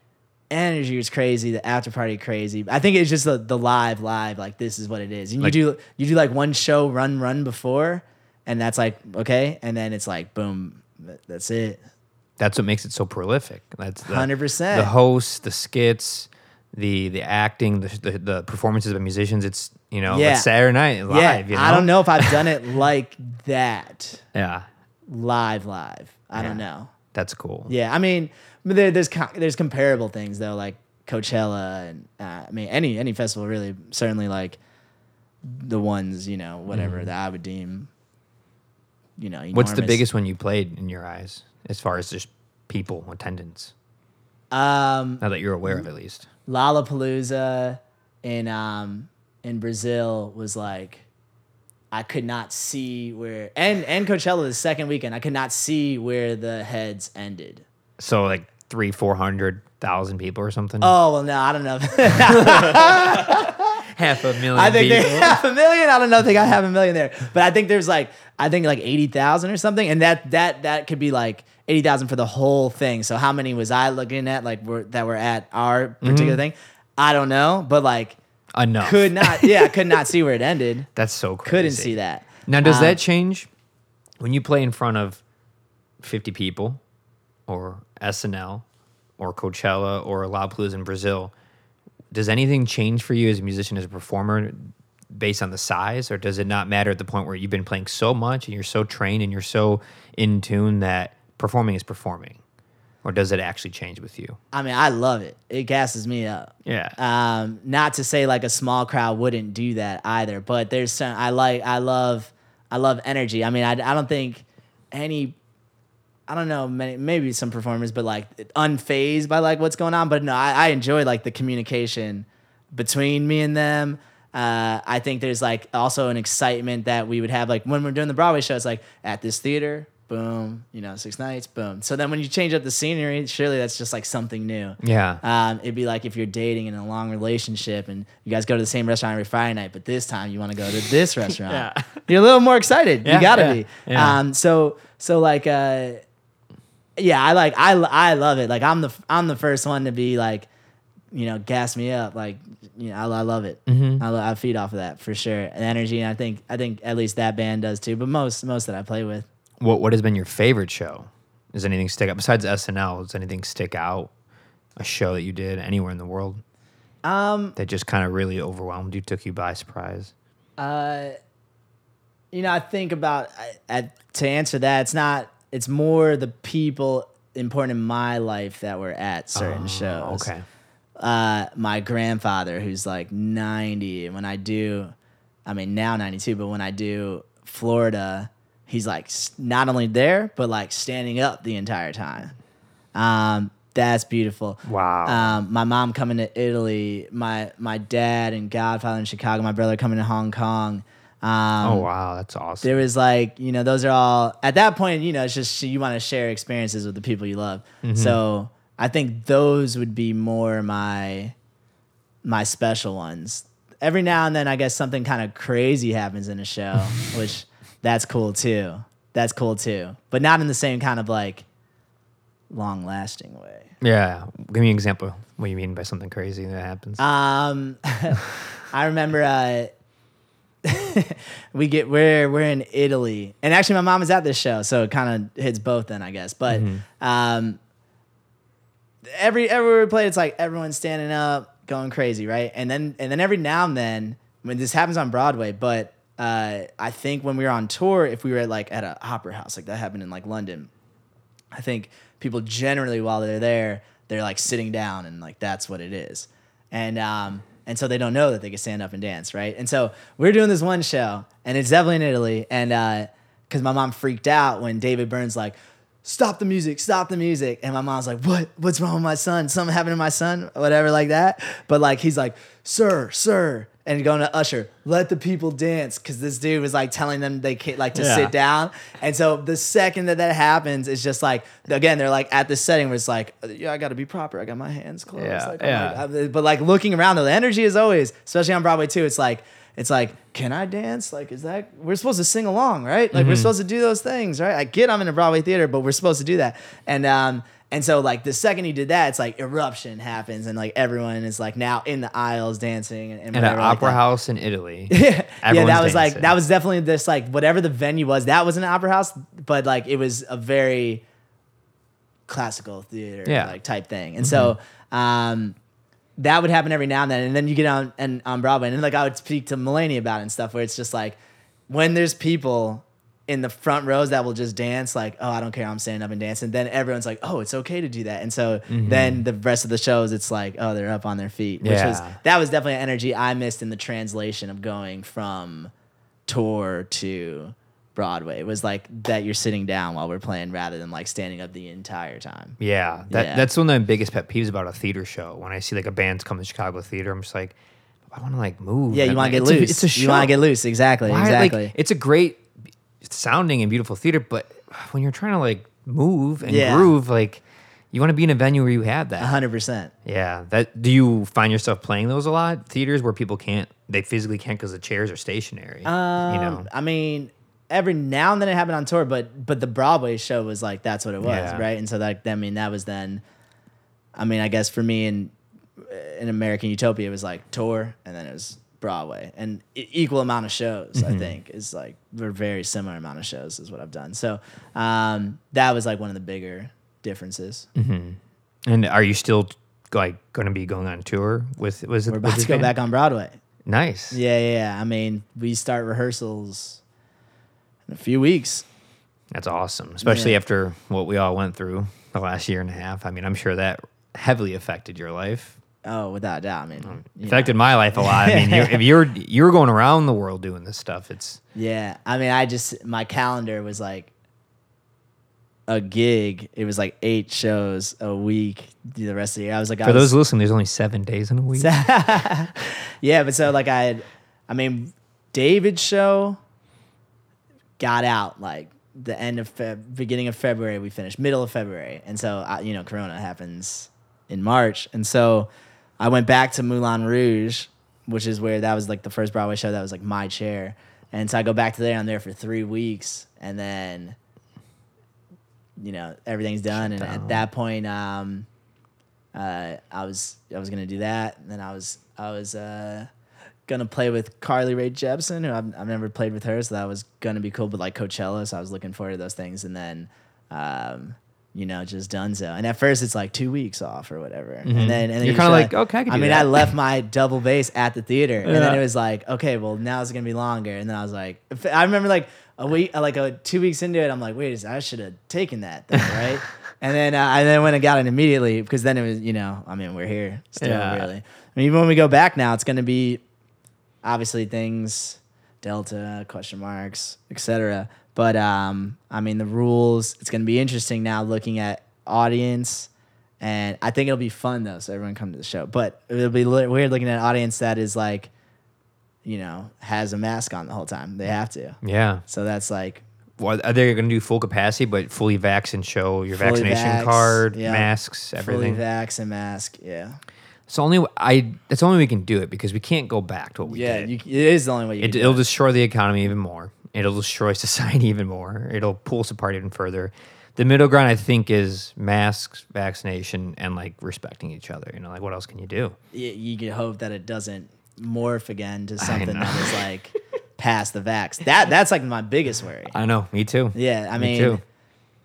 Energy was crazy. The after party crazy. I think it's just the, the live live like this is what it is. And Like- you do you do like one show run run before, and that's like okay, and then it's like boom, that's it. That's what makes it so prolific. That's the, 100%. The hosts, the skits, the the acting, the the, the performances by musicians. It's you know, Yeah. it's Saturday night live. yeah, you know? I don't know if I've done it like that Yeah, live, live. I don't know. that's cool. Yeah, I mean, there, there's co- there's comparable things though, like Coachella and uh, I mean any any festival really. Certainly like the ones you know whatever that I would deem. You know, Mm-hmm. What's the biggest one you played in your eyes, as far as just people attendance? Um, Now that you're aware of, at least. Lollapalooza in um in Brazil was like I could not see where and and Coachella the second weekend I could not see where the heads ended. So like three, four hundred thousand people or something. Oh well, no, I don't know. half a million I think people. have a million. I don't know if they got half a million there, but I think there's like I think like eighty thousand or something, and that that that could be like eighty thousand for the whole thing. So how many was I looking at like we're, that were at our particular thing? I don't know, but like Enough. could not. Yeah, could not see where it ended. That's so crazy. Couldn't see that. Now, does Um, that change when you play in front of 50 people or SNL or Coachella or Lollapalooza in Brazil? Does anything change for you as a musician, as a performer, based on the size, or does it not matter at the point where you've been playing so much and you're so trained and you're so in tune that performing is performing? Or does it actually change with you? I mean, I love it. It gasses me up. Yeah. Um, not to say like a small crowd wouldn't do that either, but there's some I like I love I love energy. I mean, I, I don't think any I don't know many, maybe some performers, but like unfazed by like what's going on. But no, I, I enjoy like the communication between me and them. Uh, I think there's like also an excitement that we would have like when we're doing the Broadway show. It's like at this theater, boom, you know, six nights, boom. So then when you change up the scenery, surely that's just like something new. Yeah. Um, it'd be like if you're dating in a long relationship and you guys go to the same restaurant every Friday night, but this time you want to go to this restaurant. Yeah. You're a little more excited. Yeah, you gotta yeah, be. yeah. Um, so so like uh, yeah, I like I I love it. Like I'm the I'm the first one to be like, you know, gas me up. Like you know, I, I love it. Mm-hmm. I, lo- I feed off of that for sure. And energy, and I think I think at least that band does too. But most most that I play with. What What has been your favorite show? Does anything stick out besides SNL? Does anything stick out? A show that you did anywhere in the world Um, that just kind of really overwhelmed you, took you by surprise? Uh, you know, I think about I, I, to answer that. It's not. It's more the people important in my life that were at certain shows. Okay. Uh, my grandfather, who's like ninety, when I do, I mean now ninety two, but when I do Florida, he's like not only there but like standing up the entire time. Um, that's beautiful. Wow. Um, my mom coming to Italy, my my dad and godfather in Chicago, my brother coming to Hong Kong. Um, oh wow, that's awesome. there was like you know those are all at that point you know it's just you want to share experiences with the people you love so i think those would be more my my special ones every now and then i guess something kind of crazy happens in a show which that's cool too that's cool too but not in the same kind of like long lasting way yeah. Give me an example. What you mean by something crazy that happens? Um, I remember uh, we get we're we're in Italy, and actually my mom is at this show, so it kind of hits both then I guess. But um, every everywhere we play, it's like everyone's standing up, going crazy, right? And then and then every now and then when this happens on Broadway, but uh, I think when we were on tour, if we were at like at a opera house, like that happened in like London, I think people generally while they're there, they're like sitting down and like that's what it is. And um and so they don't know that they can stand up and dance, right? And so we're doing this one show and it's definitely in Italy and uh cuz my mom freaked out when David Byrne's like stop the music, stop the music. And my mom's like, "What? What's wrong with my son? Something happened to my son?" Whatever like that. But like he's like, "Sir, sir." And going to Usher, let the people dance, because this dude was like telling them they can't like to Yeah. sit down. And so the second that that happens, it's just like again they're like at this setting where it's like, yeah, I got to be proper. I got my hands closed. Yeah, like, yeah. But like looking around, though, the energy is always, especially on Broadway too. It's like it's like, can I dance? Like, is that we're supposed to sing along, right? Like we're supposed to do those things, right? I get I'm in a Broadway theater, but we're supposed to do that. And um And so like the second he did that, it's like eruption happens and like everyone is like now in the aisles dancing and, and At an like opera house in Italy. yeah, yeah, that was like that was definitely this like whatever the venue was. That was an opera house, but like it was a very classical theater Yeah. Mm-hmm. like type thing. And so um, that would happen every now and then. And then you get on and on Broadway, and then like I would speak to Mulaney about it and stuff, where it's just like when there's people in the front rows that will just dance like oh i don't care i'm standing up and dancing then everyone's like oh it's okay to do that and so Mm-hmm. then the rest of the shows it's like oh they're up on their feet which was Yeah. that was definitely an energy I missed in the translation of going from tour to Broadway. It was like that you're sitting down while we're playing rather than like standing up the entire time. Yeah, that Yeah. that's one of the biggest pet peeves about a theater show. When I see like a band's come to Chicago theater, I'm just like, I want to like move. Yeah, you want to like, get it's a- loose. it's a show. You want to get loose. Exactly. Why, exactly. Like, it's a great sounding and beautiful theater, but when you're trying to like move and Yeah. groove, like you want to be in a venue where you have that. hundred percent. Yeah, that. Do you find yourself playing those a lot? Theaters where people can't, they physically can't because the chairs are stationary. Um, you know. I mean, every now and then it happened on tour, but but the Broadway show was like that's what it was, Yeah. right? And so like I mean that was then. I mean, I guess for me in in American Utopia, it was like tour, and then it was Broadway, and equal amount of shows. Mm-hmm. I think is like we're very similar amount of shows is what I've done. So um, that was like one of the bigger differences. And are you still like going to be going on tour with? Was it? We're about to go back on Broadway. Nice. Yeah, yeah, yeah. I mean, we start rehearsals in a few weeks. That's awesome, especially Yeah. after what we all went through the last year and a half. I mean, I'm sure that heavily affected your life. Oh, without a doubt. I mean, um, you know. Affected my life a lot. I mean, you're, if you're you're going around the world doing this stuff, it's Yeah, I mean, I just my calendar was like a gig. It was like eight shows a week the rest of the year. I was like, for was, those listening. There's only seven days in a week. yeah, but so like I had, I mean, David's show got out like the end of Feb, beginning of February. We finished middle of February, and so I, you know, Corona happens in March, and so I went back to Moulin Rouge, which is where that was like the first Broadway show that was like my chair, and so I go back to there. I'm there for three weeks, and then you know everything's done, and at that point, um, uh, I was I was gonna do that, and then I was I was uh, gonna play with Carly Rae Jepsen, who I've, I've never played with her, so that was gonna be cool. But like Coachella, so I was looking forward to those things, and then. Um, you know, just done so. And at first, it's like two weeks off or whatever. And then, and then Mm-hmm. You're kinda show- like, okay, I I mean, that. I left my double bass at the theater, and then it was like, okay, well, now it's gonna be longer. And then I was like, I remember like a week, like a two weeks into it, I'm like, wait, I should have taken that, thing, right? and then uh, I then went and got it immediately because then it was, you know, I mean, we're here still, Yeah. really. I mean, even when we go back now, it's gonna be obviously things delta question marks etc but um i mean the rules it's going to be interesting now looking at audience and i think it'll be fun though so everyone come to the show but it'll be li- weird looking at an audience that is like you know has a mask on the whole time they have to yeah. so that's like Well, are they going to do full capacity, but fully vax and show your Fully vaccination vax, card, yeah. masks, everything? fully vax and mask yeah It's the only I. That's the only way we can do it because we can't go back to what we yeah did. you, it is the only way you It, can do it'll it. destroy the economy even more. It'll destroy society even more. It'll pull us apart even further. The middle ground, I think, is masks, vaccination, and like respecting each other. You know, like what else can you do? you, you could hope that it doesn't morph again to something that is like past the vax. That that's like my biggest worry. I know, me too. Yeah, I Me mean, too.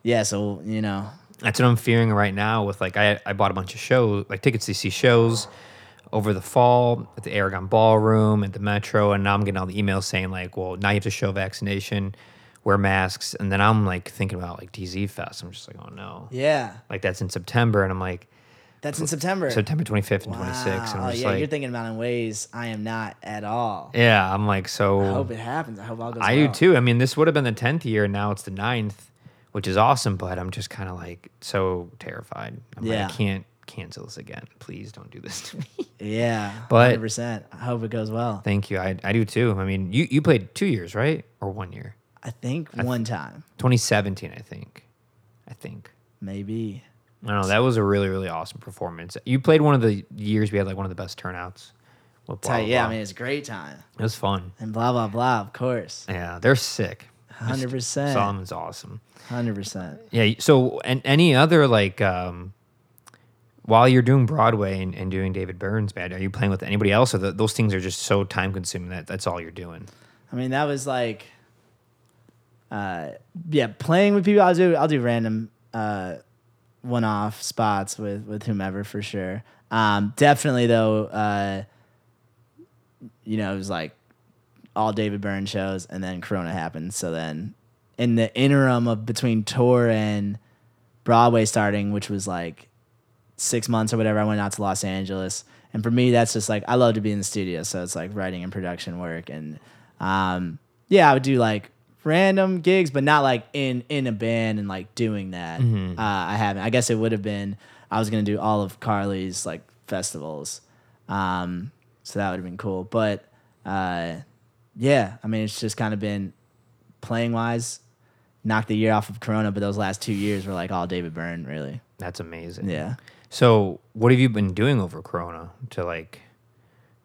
yeah. So you know, That's what I'm fearing right now. With like, I I bought a bunch of shows, like tickets to see shows over the fall at the Aragon Ballroom at the Metro, and now I'm getting all the emails saying like, well, now you have to show vaccination, wear masks, and then I'm like thinking about like DZ Fest. I'm just like, oh no, yeah, like that's in September, and I'm like that's in September. September 25th and Wow. 26th, and I'm just yeah, like, you're thinking about it in ways I am not at all. yeah, I'm like, so I hope it happens. I hope all goes I well. do too. I mean, this would have been the tenth year, and now it's the ninth, which is awesome. But I'm just kind of like so terrified. I'm Yeah. like, I can't cancel this again. Please don't do this to me. Yeah, But- hundred percent. I hope it goes well. Thank you. I, I do too. I mean, you you played two years, right, or one year? I think one time, 2017, I think. I think. maybe. I don't know. That was a really really awesome performance. You played one of the years we had like one of the best turnouts. Blah, blah, Yeah, I mean it's a great time. it was fun. And blah blah blah. Of course. Yeah, they're sick. Hundred percent. Solomon's awesome. Hundred percent. Yeah. So, and any other like, um, while you're doing Broadway and, and doing David Byrne's band, are you playing with anybody else, or the, those things are just so time consuming that that's all you're doing? I mean, that was like, uh, yeah, playing with people. I'll do I'll do random uh, one off spots with with whomever for sure. Um, definitely though, uh, you know, it was like all David Byrne shows, and then Corona happened. So then, in the interim of between tour and Broadway starting, which was like six months or whatever, I went out to Los Angeles. And for me, that's just like I love to be in the studio, so it's like writing and production work, and um, yeah, I would do like random gigs, but not like in in a band and like doing that. Uh, I haven't. I guess it would have been. I was gonna do all of Carly's like festivals, um, so that would have been cool. But uh, yeah, I mean, it's just kind of been playing wise, knocked the year off of Corona, but those last two years were like all David Byrne, really. That's amazing. Yeah. So, what have you been doing over Corona to like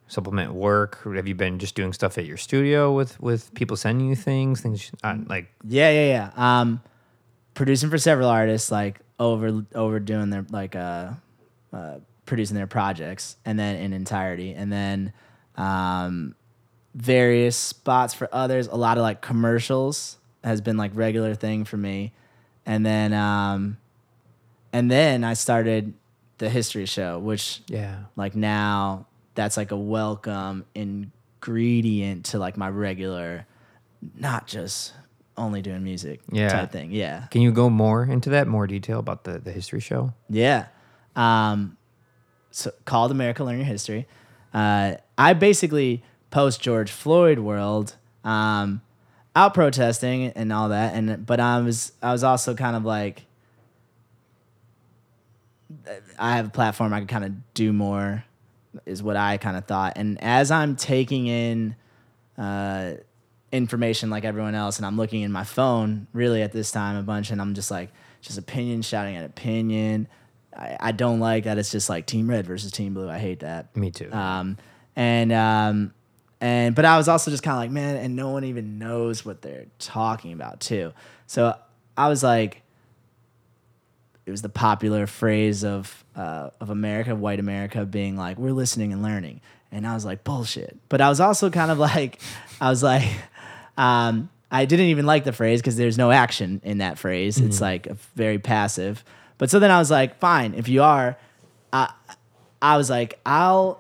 supplement work? Have you been just doing stuff at your studio with with people sending you things, things uh, like? Yeah, yeah, yeah. Um, producing for several artists, like over overdoing their like uh, uh, producing their projects, and then in entirety, and then um, various spots for others. A lot of like commercials has been like regular thing for me, and then um, and then I started the history show, which Yeah. like now that's like a welcome ingredient to like my regular not just only doing music Yeah. type thing yeah Can you go more into that, more detail about the the history show? yeah um so called america learn your history uh i basically post george floyd world um out protesting and all that and but i was i was also kind of like I have a platform I can kind of do more, is what I kind of thought. And as I'm taking in uh, information like everyone else, and I'm looking in my phone really at this time a bunch, and I'm just like, just opinion shouting at opinion. I, I don't like that it's just like Team Red versus Team Blue. I hate that. Me too. Um, and um, and but I was also just kind of like, man, and no one even knows what they're talking about too. So I was like, it was the popular phrase of uh, of America, white America, being like, we're listening and learning, and I was like, bullshit. But I was also kind of like, I was like, um, I didn't even like the phrase because there's no action in that phrase. It's like a very passive. But so then I was like, fine, if you are, I, I was like, I'll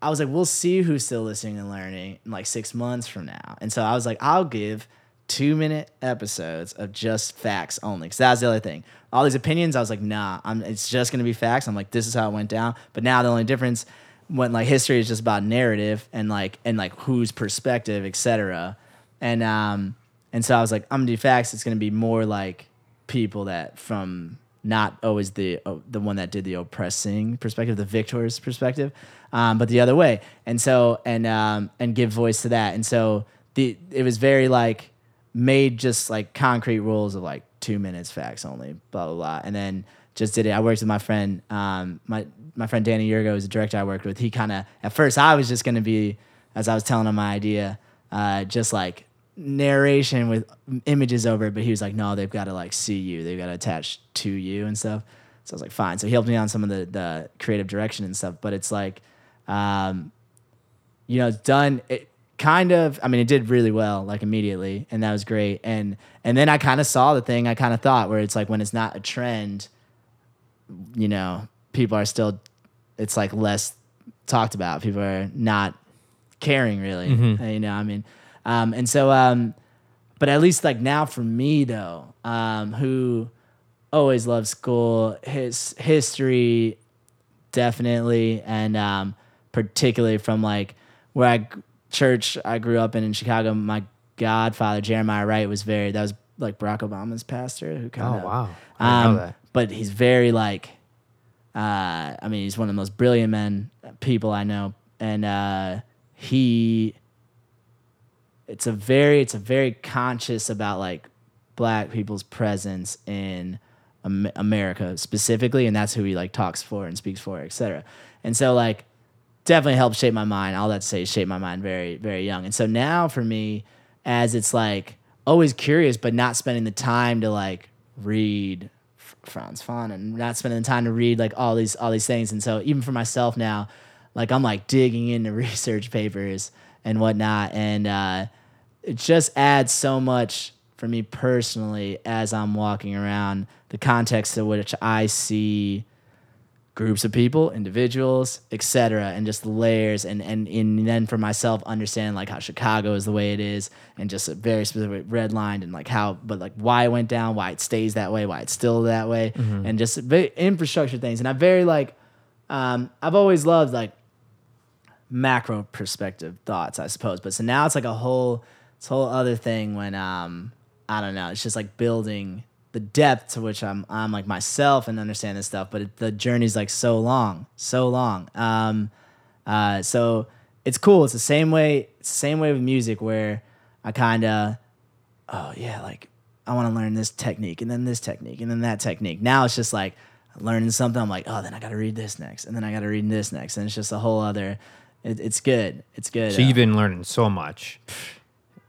I was like, we'll see who's still listening and learning in like six months from now. And so I was like, I'll give two minute episodes of just facts only. Because that was the other thing. All these opinions, I was like, nah, I'm, it's just going to be facts. I'm like, this is how it went down. But now the only difference when like history is just about narrative and like, and like whose perspective, etc. And, um, and so I was like, I'm gonna do facts. It's gonna be more like people that from not always the uh, the one that did the oppressing perspective, the victor's perspective, um, but the other way. And so and um, and give voice to that. And so the it was very like made just like concrete rules of like two minutes facts only, blah blah blah, and then just did it. I worked with my friend, um, my my friend Danny Yurgo is a director I worked with. He kind of at first I was just gonna be as I was telling him my idea, uh, just like narration with images over it, but he was like, no, they've got to like see you, they've got to attach to you and stuff. So I was like, fine. So he helped me on some of the the creative direction and stuff. But it's like, um, you know, it's done. It kind of. I mean, it did really well, like immediately, and that was great. And and then I kind of saw the thing I kind of thought where it's like when it's not a trend, you know, people are still. It's like less talked about. People are not caring really. You know, I mean, um, and so, um, but at least like now for me though, um, who always loved school, his history definitely, and um, particularly from like where I church I grew up in in Chicago. My godfather Jeremiah Wright was very that was like Barack Obama's pastor who kind of. oh wow, I didn't know that. but he's very like uh i mean he's one of the most brilliant men people i know and uh he it's a very it's a very conscious about like black people's presence in america specifically and that's who he like talks for and speaks for etc and so like definitely helped shape my mind. All that to say shape my mind very very young. And so now for me as it's like always curious, but not spending the time to like read Frantz Fanon and not spending the time to read like all these all these things. And so even for myself now, like I'm like digging into research papers and whatnot, and uh, it just adds so much for me personally as I'm walking around the context to which I see groups of people, individuals, etc., and just the layers and, and and then for myself understand like how Chicago is the way it is and just a very specific red line and like how but like why it went down, why it stays that way, why it's still that way, and just infrastructure things. And I'm very like um, I've always loved like macro perspective thoughts, I suppose. But so now it's like a whole it's a whole other thing when um I don't know, it's just like building the depth to which I'm I'm like myself and understand this stuff, but it, the journey's like so long, so long. Um uh so it's cool. It's the same way it's the same way with music where I kind of oh yeah, like I want to learn this technique and then this technique and then that technique. Now it's just like learning something. I'm like, oh, then I got to read this next, and then I got to read this next, and it's just a whole other. It, it's good. It's good. So Uh, you've been learning so much,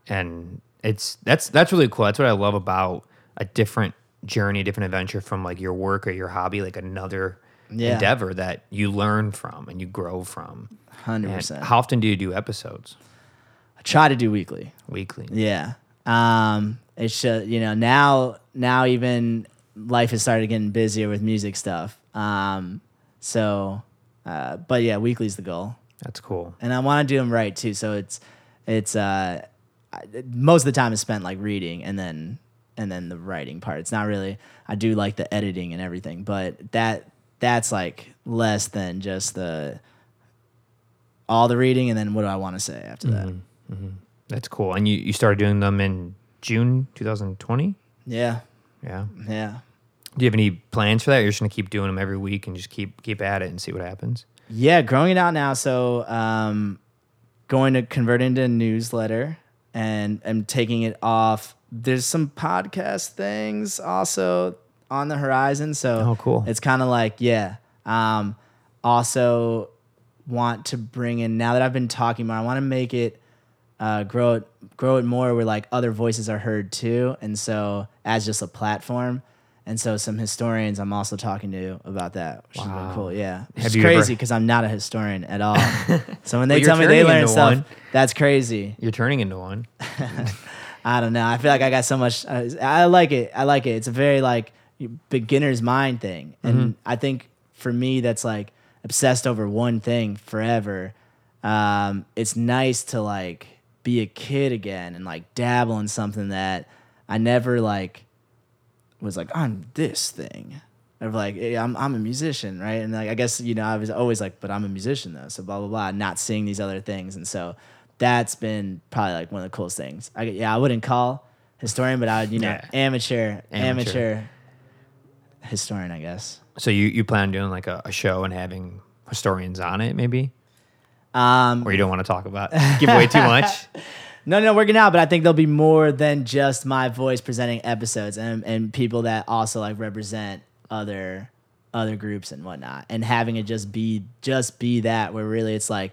and it's that's that's really cool. That's what I love about a different journey, different adventure from like your work or your hobby, like another Yeah. endeavor that you learn from and you grow from. hundred percent. how often do you do episodes I try to do weekly. weekly? Yeah. Um, it's just you know now now even life has started getting busier with music stuff. Um, so, uh, but yeah, weekly's the goal. That's cool. and I want to do them right too. So it's it's uh most of the time is spent like reading and then and then the writing part. It's not really I do like the editing and everything, but that that's like less than just the all the reading and then what do I want to say after that? That's cool. And you, you started doing them in June 2020? Yeah, Yeah. yeah. Do you have any plans for that? You're just gonna keep doing them every week and just keep keep at it and see what happens. Yeah, growing it out now. So, um, going to convert into a newsletter and I'm taking it off. There's some podcast things also on the horizon. So, Oh, cool. It's kind of like, yeah. Um, also, want to bring in now that I've been talking more. I want to make it uh, grow it grow it more where like other voices are heard too, and so as just a platform. And so some historians I'm also talking to about that, which is Wow. really cool. Yeah, is ever- crazy because I'm not a historian at all. so when they Well, tell me they learn stuff, one. that's crazy. You're turning into one. I don't know. I feel like I got so much. I, I like it. I like it. It's a very like beginner's mind thing, and I think for me that's like obsessed over one thing forever. Um, it's nice to like be a kid again and like dabble in something that I never like was like on this thing. Of like hey, I'm I'm a musician, right? And like I guess you know I was always like, but I'm a musician though, so blah blah blah. Not seeing these other things, and so that's been probably like one of the coolest things. I yeah, I wouldn't call historian, but I would you know Yeah. amateur, Amateur. amateur historian, I guess. So you, you plan on doing like a, a show and having historians on it, maybe? Um, Or you don't want to talk about give away too much? No, no, no, working out, but I think there'll be more than just my voice presenting episodes and, and people that also like represent other other groups and whatnot. And having it just be just be that where really it's like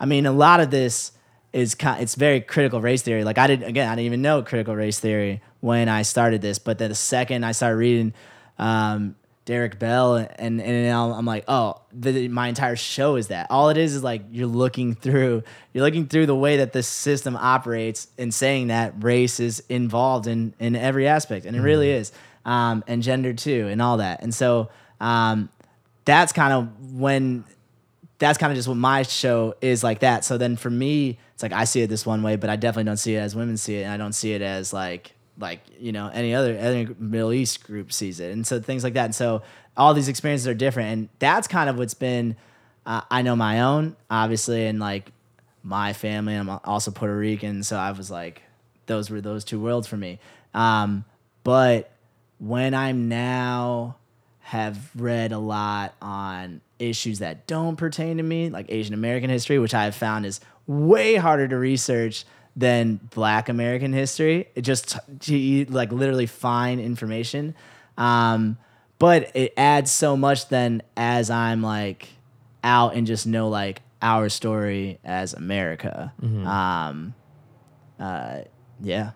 I mean a lot of this is kind it's very critical race theory. Like I didn't again, I didn't even know critical race theory when I started this, but then the second I started reading um Derrick Bell, and and I'm like, oh, the, my entire show is that. All it is is like you're looking through, you're looking through the way that this system operates, and saying that race is involved in in every aspect, and it really is, um, and gender too, and all that. And so um, that's kind of when that's kind of just what my show is like that. So then for me, it's like I see it this one way, but I definitely don't see it as women see it, and I don't see it as like like you know any other any Middle East group sees it, and so things like that. And so all these experiences are different, and that's kind of what's been. Uh, I know my own, obviously, and like my family. I'm also Puerto Rican, so I was like, those were those two worlds for me. Um, but when I'm now have read a lot on issues that don't pertain to me, like Asian American history, which I have found is way harder to research than Black American history. It just to like literally find information, um, but it adds so much. Then as I'm like out and just know like our story as America, um, uh, yeah.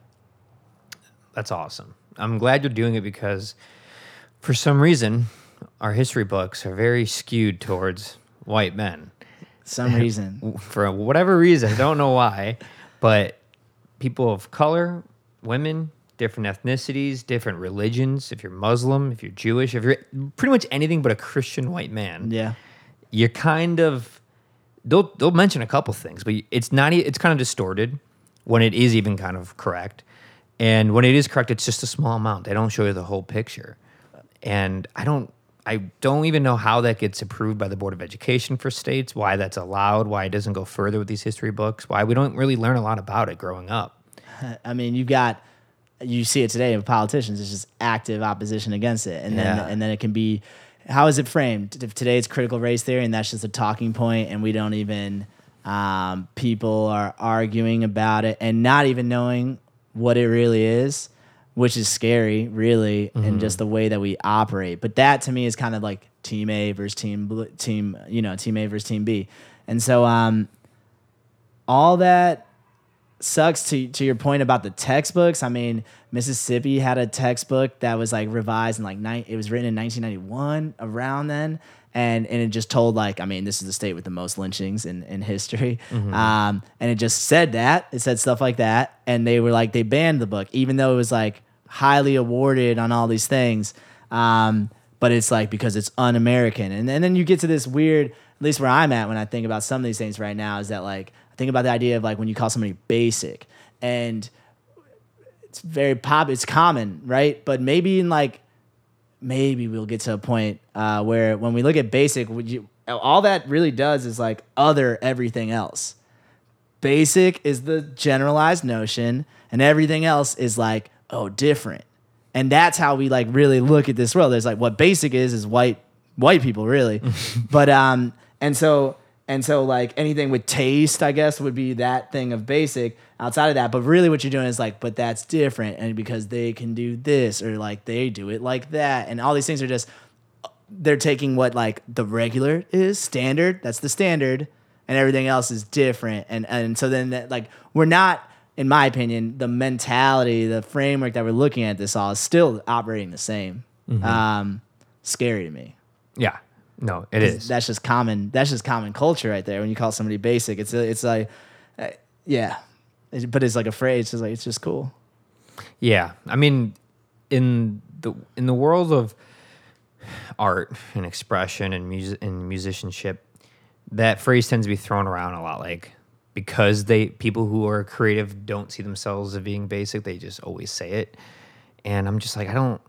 that's awesome. I'm glad you're doing it because for some reason our history books are very skewed towards white men. Some reason. For whatever reason, don't know why, but people of color, women, different ethnicities, different religions, if you're Muslim, if you're Jewish, if you're pretty much anything but a Christian white man, yeah. you're kind of they'll they'll mention a couple things, but it's not it's kind of distorted when it is even kind of correct. And when it is correct, it's just a small amount. They don't show you the whole picture. And I don't I don't even know how that gets approved by the Board of Education for states, why that's allowed, why it doesn't go further with these history books, why we don't really learn a lot about it growing up. I mean, you got you see it today with politicians. It's just active opposition against it, and then Yeah. and then it can be how is it framed? If today it's critical race theory, and that's just a talking point, and we don't even um, people are arguing about it and not even knowing what it really is, which is scary, really, and just the way that we operate. But that to me is kind of like team A versus team team, you know, team A versus team B, and so um, all that sucks to to your point about the textbooks. I mean, Mississippi had a textbook that was like revised in like nine. It was written in 1991, around then, and and it just told like, I mean, this is the state with the most lynchings in in history. Um, and it just said that it said stuff like that, and they were like they banned the book, even though it was like highly awarded on all these things. Um, but it's like because it's un-American, and, and then you get to this weird. At least where I'm at when I think about some of these things right now is that like I think about the idea of like when you call somebody basic, and it's very pop. It's common, right? But maybe in like maybe we'll get to a point uh, where when we look at basic, you, all that really does is like other everything else. Basic is the generalized notion, and everything else is like oh different. And that's how we like really look at this world. There's like what basic is is white white people really, but um and so and so like anything with taste, I guess would be that thing of basic outside of that. But really what you're doing is like, but that's different. And because they can do this or like they do it like that. And all these things are just they're taking what like the regular is standard. That's the standard, and everything else is different. And and so then that, like we're not, in my opinion, the mentality, the framework that we're looking at this all is still operating the same. Um, scary to me. Yeah. No, it is. That's just common. That's just common culture right there. When you call somebody basic, it's it's like, uh, yeah, It- but it's like a phrase. It's just like it's just cool. Yeah, I mean, in the in the world of art and expression and music and musicianship, that phrase tends to be thrown around a lot. Like because they people who are creative don't see themselves as being basic, they just always say it, and I'm just like I don't.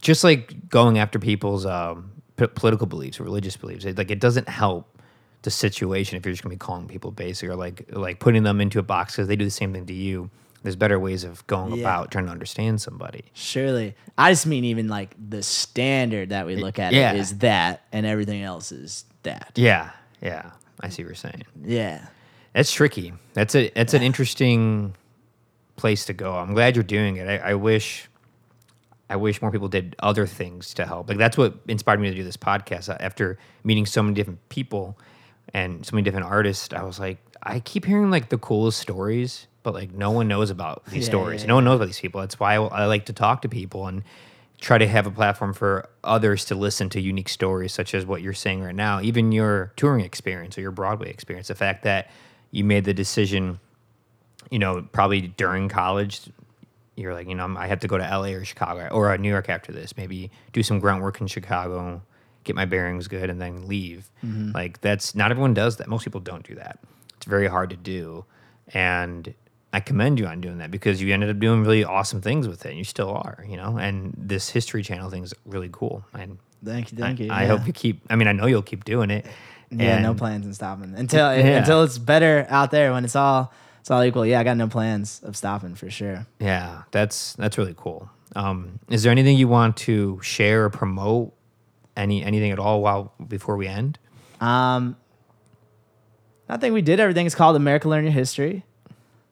Just like going after people's um, p- political beliefs or religious beliefs, it, like it doesn't help the situation if you're just gonna be calling people basic or like like putting them into a box because they do the same thing to you. There's better ways of going Yeah. about trying to understand somebody. Surely, I just mean even like the standard that we look at yeah. is that, and everything else is that. Yeah, yeah, I see what you're saying. Yeah. That's tricky. That's a that's an interesting place to go. I'm glad you're doing it. I, I wish I wish more people did other things to help. Like that's what inspired me to do this podcast. Uh, after meeting so many different people and so many different artists, I was like, I keep hearing like the coolest stories, but like no one knows about these Yeah, stories. yeah, no one knows about these people. That's why I, I like to talk to people and try to have a platform for others to listen to unique stories, such as what you're saying right now. Even your touring experience or your Broadway experience. The fact that you made the decision you know, probably during college, you're like, you know, I have to go to LA or Chicago or New York after this. Maybe do some grunt work in Chicago, get my bearings good, and then leave. Mm-hmm. Like that's not everyone does that. Most people don't do that. It's very hard to do, and I commend you on doing that because you ended up doing really awesome things with it, and you still are, you know. And this History Channel thing is really cool, and Thank you. Thank I, you. I yeah. hope you keep. I mean, I know you'll keep doing it. Yeah, no plans in stopping until Yeah. until it's better out there when it's all it's all equal. Yeah, I got no plans of stopping for sure. Yeah, that's that's really cool. Um, is there anything you want to share or promote? Any anything at all while before we end? Um, I think we did everything. It's called America Learn Your History.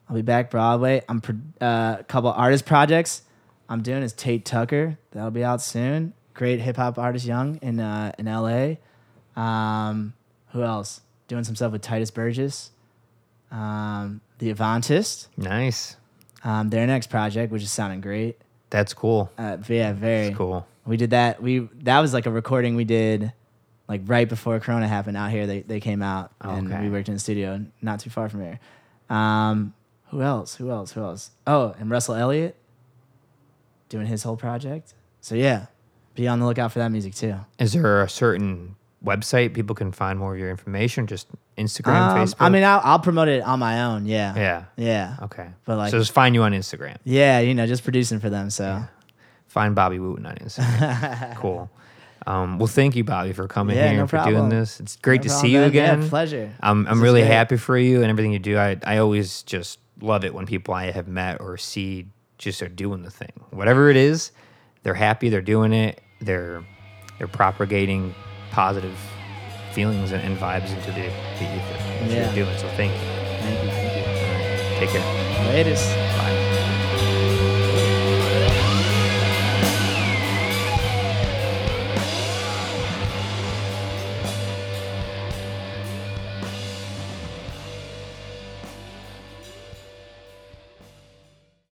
I'll be back Broadway. I'm uh, a couple artist projects I'm doing is Tate Tucker. That'll be out soon. Great hip hop artist, young in uh, in L.A. Um, who else? Doing some stuff with Tituss Burgess. Um, the Avantist. Nice. Um, their next project, which is sounding great. That's cool. Uh, yeah, very That's cool. We did that. We that was like a recording we did, like right before Corona happened out here. They they came out and Okay. we worked in the studio not too far from here. Um, who else? Who else? Who else? Oh, and Russell Elliott doing his whole project. So yeah, be on the lookout for that music too. Is there a certain website people can find more of your information? Just Instagram, Um, Facebook? I mean, I'll, I'll promote it on my own. Yeah. yeah. Yeah. Okay. But, like- so just find you on Instagram. Yeah. You know, just producing for them. So Find Bobby Wooten on Instagram. cool. Um, well, thank you, Bobby, for coming Yeah, here no and for problem. doing this. It's great No to problem, see you man. again. Yeah, pleasure. I'm, I'm This really happy for you and everything you do. I, I always just love it when people I have met or see just are doing the thing. Whatever it is, they're happy, they're doing it, they're they're propagating positive feelings and, and vibes into the, the ether. That's what Yeah. you're doing. So thank you. Thank you. Thank right. Take care. you. Latest.